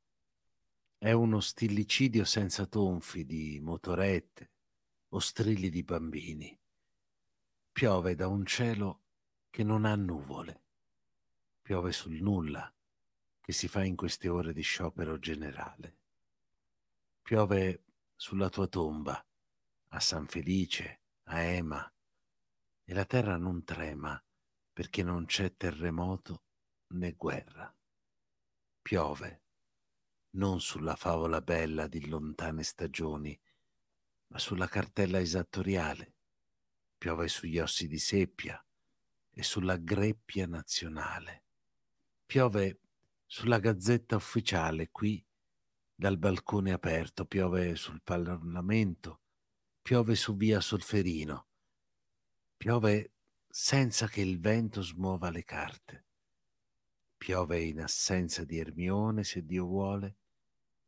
[SPEAKER 2] È uno stillicidio senza tonfi di motorette o strilli di bambini. Piove da un cielo che non ha nuvole. Piove sul nulla che si fa in queste ore di sciopero generale. Piove sulla tua tomba, a San Felice, a Ema, e la terra non trema perché non c'è terremoto né guerra. Piove, non sulla favola bella di lontane stagioni, ma sulla cartella esattoriale. Piove sugli ossi di seppia e sulla greppia nazionale. Piove sulla gazzetta ufficiale qui dal balcone aperto, piove sul Parlamento, piove su via Solferino, piove senza che il vento smuova le carte, piove in assenza di Ermione se Dio vuole,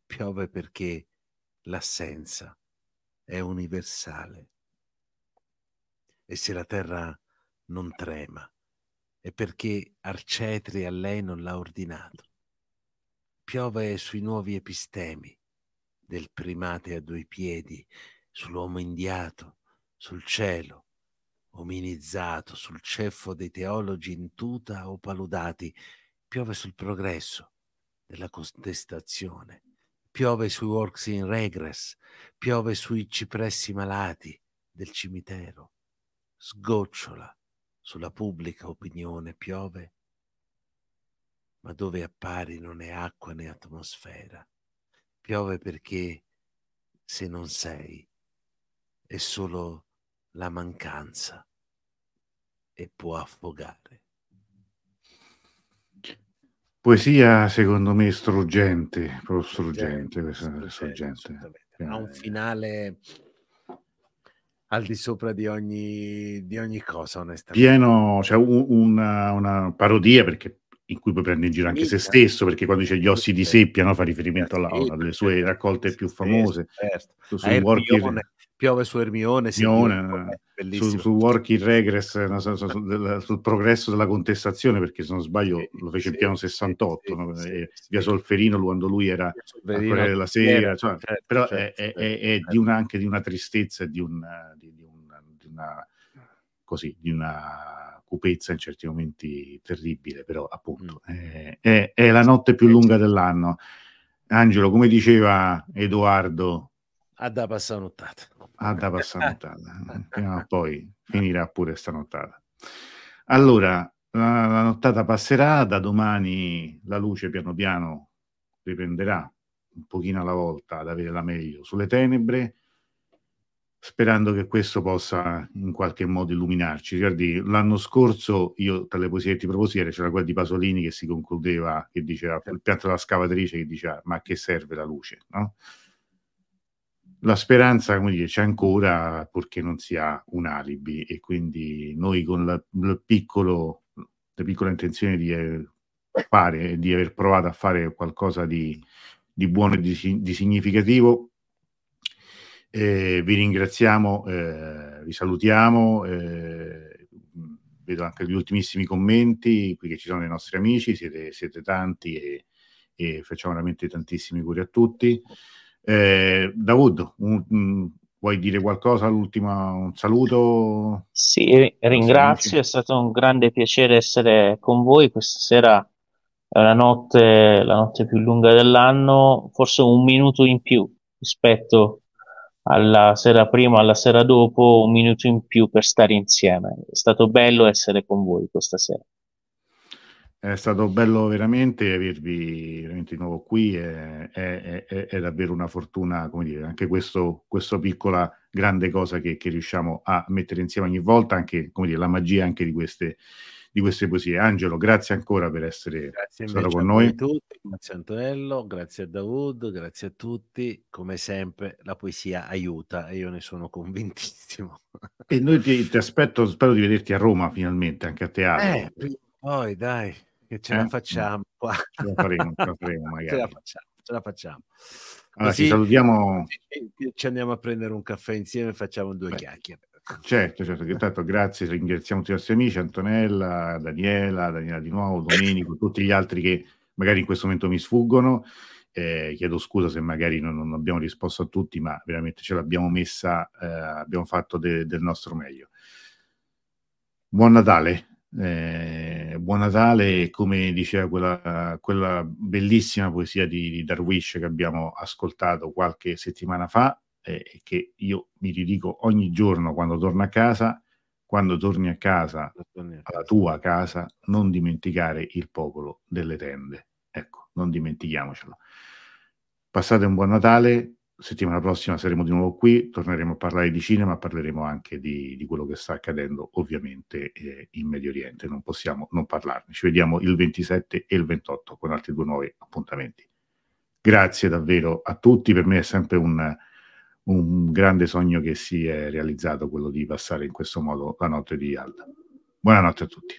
[SPEAKER 2] piove perché l'assenza è universale. E se la terra non trema, è perché Arcetri a lei non l'ha ordinato. Piove sui nuovi epistemi del primate a due piedi, sull'uomo indiato, sul cielo, ominizzato, sul ceffo dei teologi in tuta o paludati, piove sul progresso della contestazione, piove sui works in regress, piove sui cipressi malati del cimitero, sgocciola sulla pubblica opinione, piove, ma dove appari non è acqua né atmosfera. Piove perché se non sei è solo la mancanza e può affogare.
[SPEAKER 1] Poesia secondo me struggente, proprio struggente, questa struggente.
[SPEAKER 2] assolutamente. Ha un finale al di sopra di ogni, di ogni cosa, onestamente.
[SPEAKER 1] Pieno, cioè un- una, una parodia perché in cui poi prende in giro anche se stesso, perché quando dice gli ossi di seppia no, fa riferimento alla,
[SPEAKER 2] Sì,
[SPEAKER 1] alle sue raccolte più famose.
[SPEAKER 2] certo.
[SPEAKER 1] Su,
[SPEAKER 2] Ermione, piove su Ermione, sì,
[SPEAKER 1] Ermione, su, su Work in Regress, no, su- su- sul progresso della contestazione, perché se non sbaglio lo fece in
[SPEAKER 2] sì,
[SPEAKER 1] piano
[SPEAKER 2] sì,
[SPEAKER 1] 68,
[SPEAKER 2] sì,
[SPEAKER 1] no? via Solferino quando lui era Corriere della Sera, insomma,
[SPEAKER 2] certo,
[SPEAKER 1] però
[SPEAKER 2] certo,
[SPEAKER 1] è, è-
[SPEAKER 2] certo,
[SPEAKER 1] è- è
[SPEAKER 2] certo.
[SPEAKER 1] di una, anche di una tristezza e di, un, di, di un- di una così, di una cupezza in certi momenti terribile, però appunto
[SPEAKER 2] Mm.
[SPEAKER 1] è, è- è la notte più lunga dell'anno. Angelo, come diceva Edoardo,
[SPEAKER 2] Ha da passare nottata.
[SPEAKER 1] ha da passare nottata, prima o poi finirà pure stanottata. Allora, la, la nottata passerà, da domani la luce piano piano riprenderà un pochino alla volta ad avere la meglio sulle tenebre, sperando che questo possa in qualche modo illuminarci. Guardi, l'anno scorso io tra le poesie che ti proposi era- c'era quella di Pasolini che si concludeva, che diceva, il pianto della scavatrice che diceva ma a che serve la luce, no? La speranza, come dire, c'è ancora purché non sia un alibi e quindi noi con la, il piccolo, la piccola intenzione di eh, fare, di aver provato a fare qualcosa di, di buono e di, di significativo, eh, vi ringraziamo, eh, vi salutiamo, eh, vedo anche gli ultimissimi commenti qui che ci sono dei nostri amici, siete, siete tanti e, e facciamo veramente tantissimi auguri a tutti. Eh, Dawood, un- un- vuoi dire qualcosa all'ultimo? Un saluto?
[SPEAKER 3] Sì, ringrazio, è stato un grande piacere essere con voi questa sera. È la notte, la notte più lunga dell'anno, forse un minuto in più rispetto alla sera prima, alla sera dopo, un minuto in più per stare insieme. È stato bello essere con voi questa sera.
[SPEAKER 1] È stato bello veramente avervi veramente di nuovo qui, è, è- è- è davvero una fortuna, come dire, anche questo, questa piccola grande cosa che, che riusciamo a mettere insieme ogni volta, anche come dire, la magia anche di queste, di queste poesie. Angelo, grazie ancora per essere
[SPEAKER 2] Grazie
[SPEAKER 1] stato con
[SPEAKER 2] a voi
[SPEAKER 1] noi.
[SPEAKER 2] tutti, grazie Antonello, grazie a Dawood, grazie a tutti. Come sempre la poesia aiuta e io ne sono convintissimo.
[SPEAKER 1] E noi ti, ti aspetto, spero di vederti a Roma finalmente, anche a teatro.
[SPEAKER 2] Eh, poi dai, che ce
[SPEAKER 1] Eh?
[SPEAKER 2] la facciamo qua.
[SPEAKER 1] Ce la faremo, ce la faremo
[SPEAKER 2] ce la
[SPEAKER 1] magari.
[SPEAKER 2] facciamo, ce la facciamo.
[SPEAKER 1] Allora,
[SPEAKER 2] Così
[SPEAKER 1] ci salutiamo.
[SPEAKER 2] ci- ci andiamo a prendere un caffè insieme e facciamo due
[SPEAKER 1] Beh.
[SPEAKER 2] chiacchiere.
[SPEAKER 1] Certo, certo, che tanto grazie, ringraziamo tutti i nostri amici, Antonella, Daniela, Daniela di nuovo, Domenico, tutti gli altri che magari in questo momento mi sfuggono. Eh, chiedo scusa se magari non, non abbiamo risposto a tutti, ma veramente ce l'abbiamo messa, eh, abbiamo fatto de- del nostro meglio. Buon Natale, eh, buon Natale, come diceva quella, quella bellissima poesia di, di Darwish che abbiamo ascoltato qualche settimana fa, eh, che io mi ridico ogni giorno quando torno a casa, quando torni a casa, alla tua casa, non dimenticare il popolo delle tende. Ecco, non dimentichiamocelo. Passate un buon Natale, settimana prossima saremo di nuovo qui, torneremo a parlare di cinema, parleremo anche di, di quello che sta accadendo ovviamente eh, in Medio Oriente, non possiamo non parlarne. Ci vediamo il 27 e il 28 con altri due nuovi appuntamenti. Grazie davvero a tutti, per me è sempre un, un grande sogno che si è realizzato quello di passare in questo modo la notte di Alda. Buonanotte a tutti.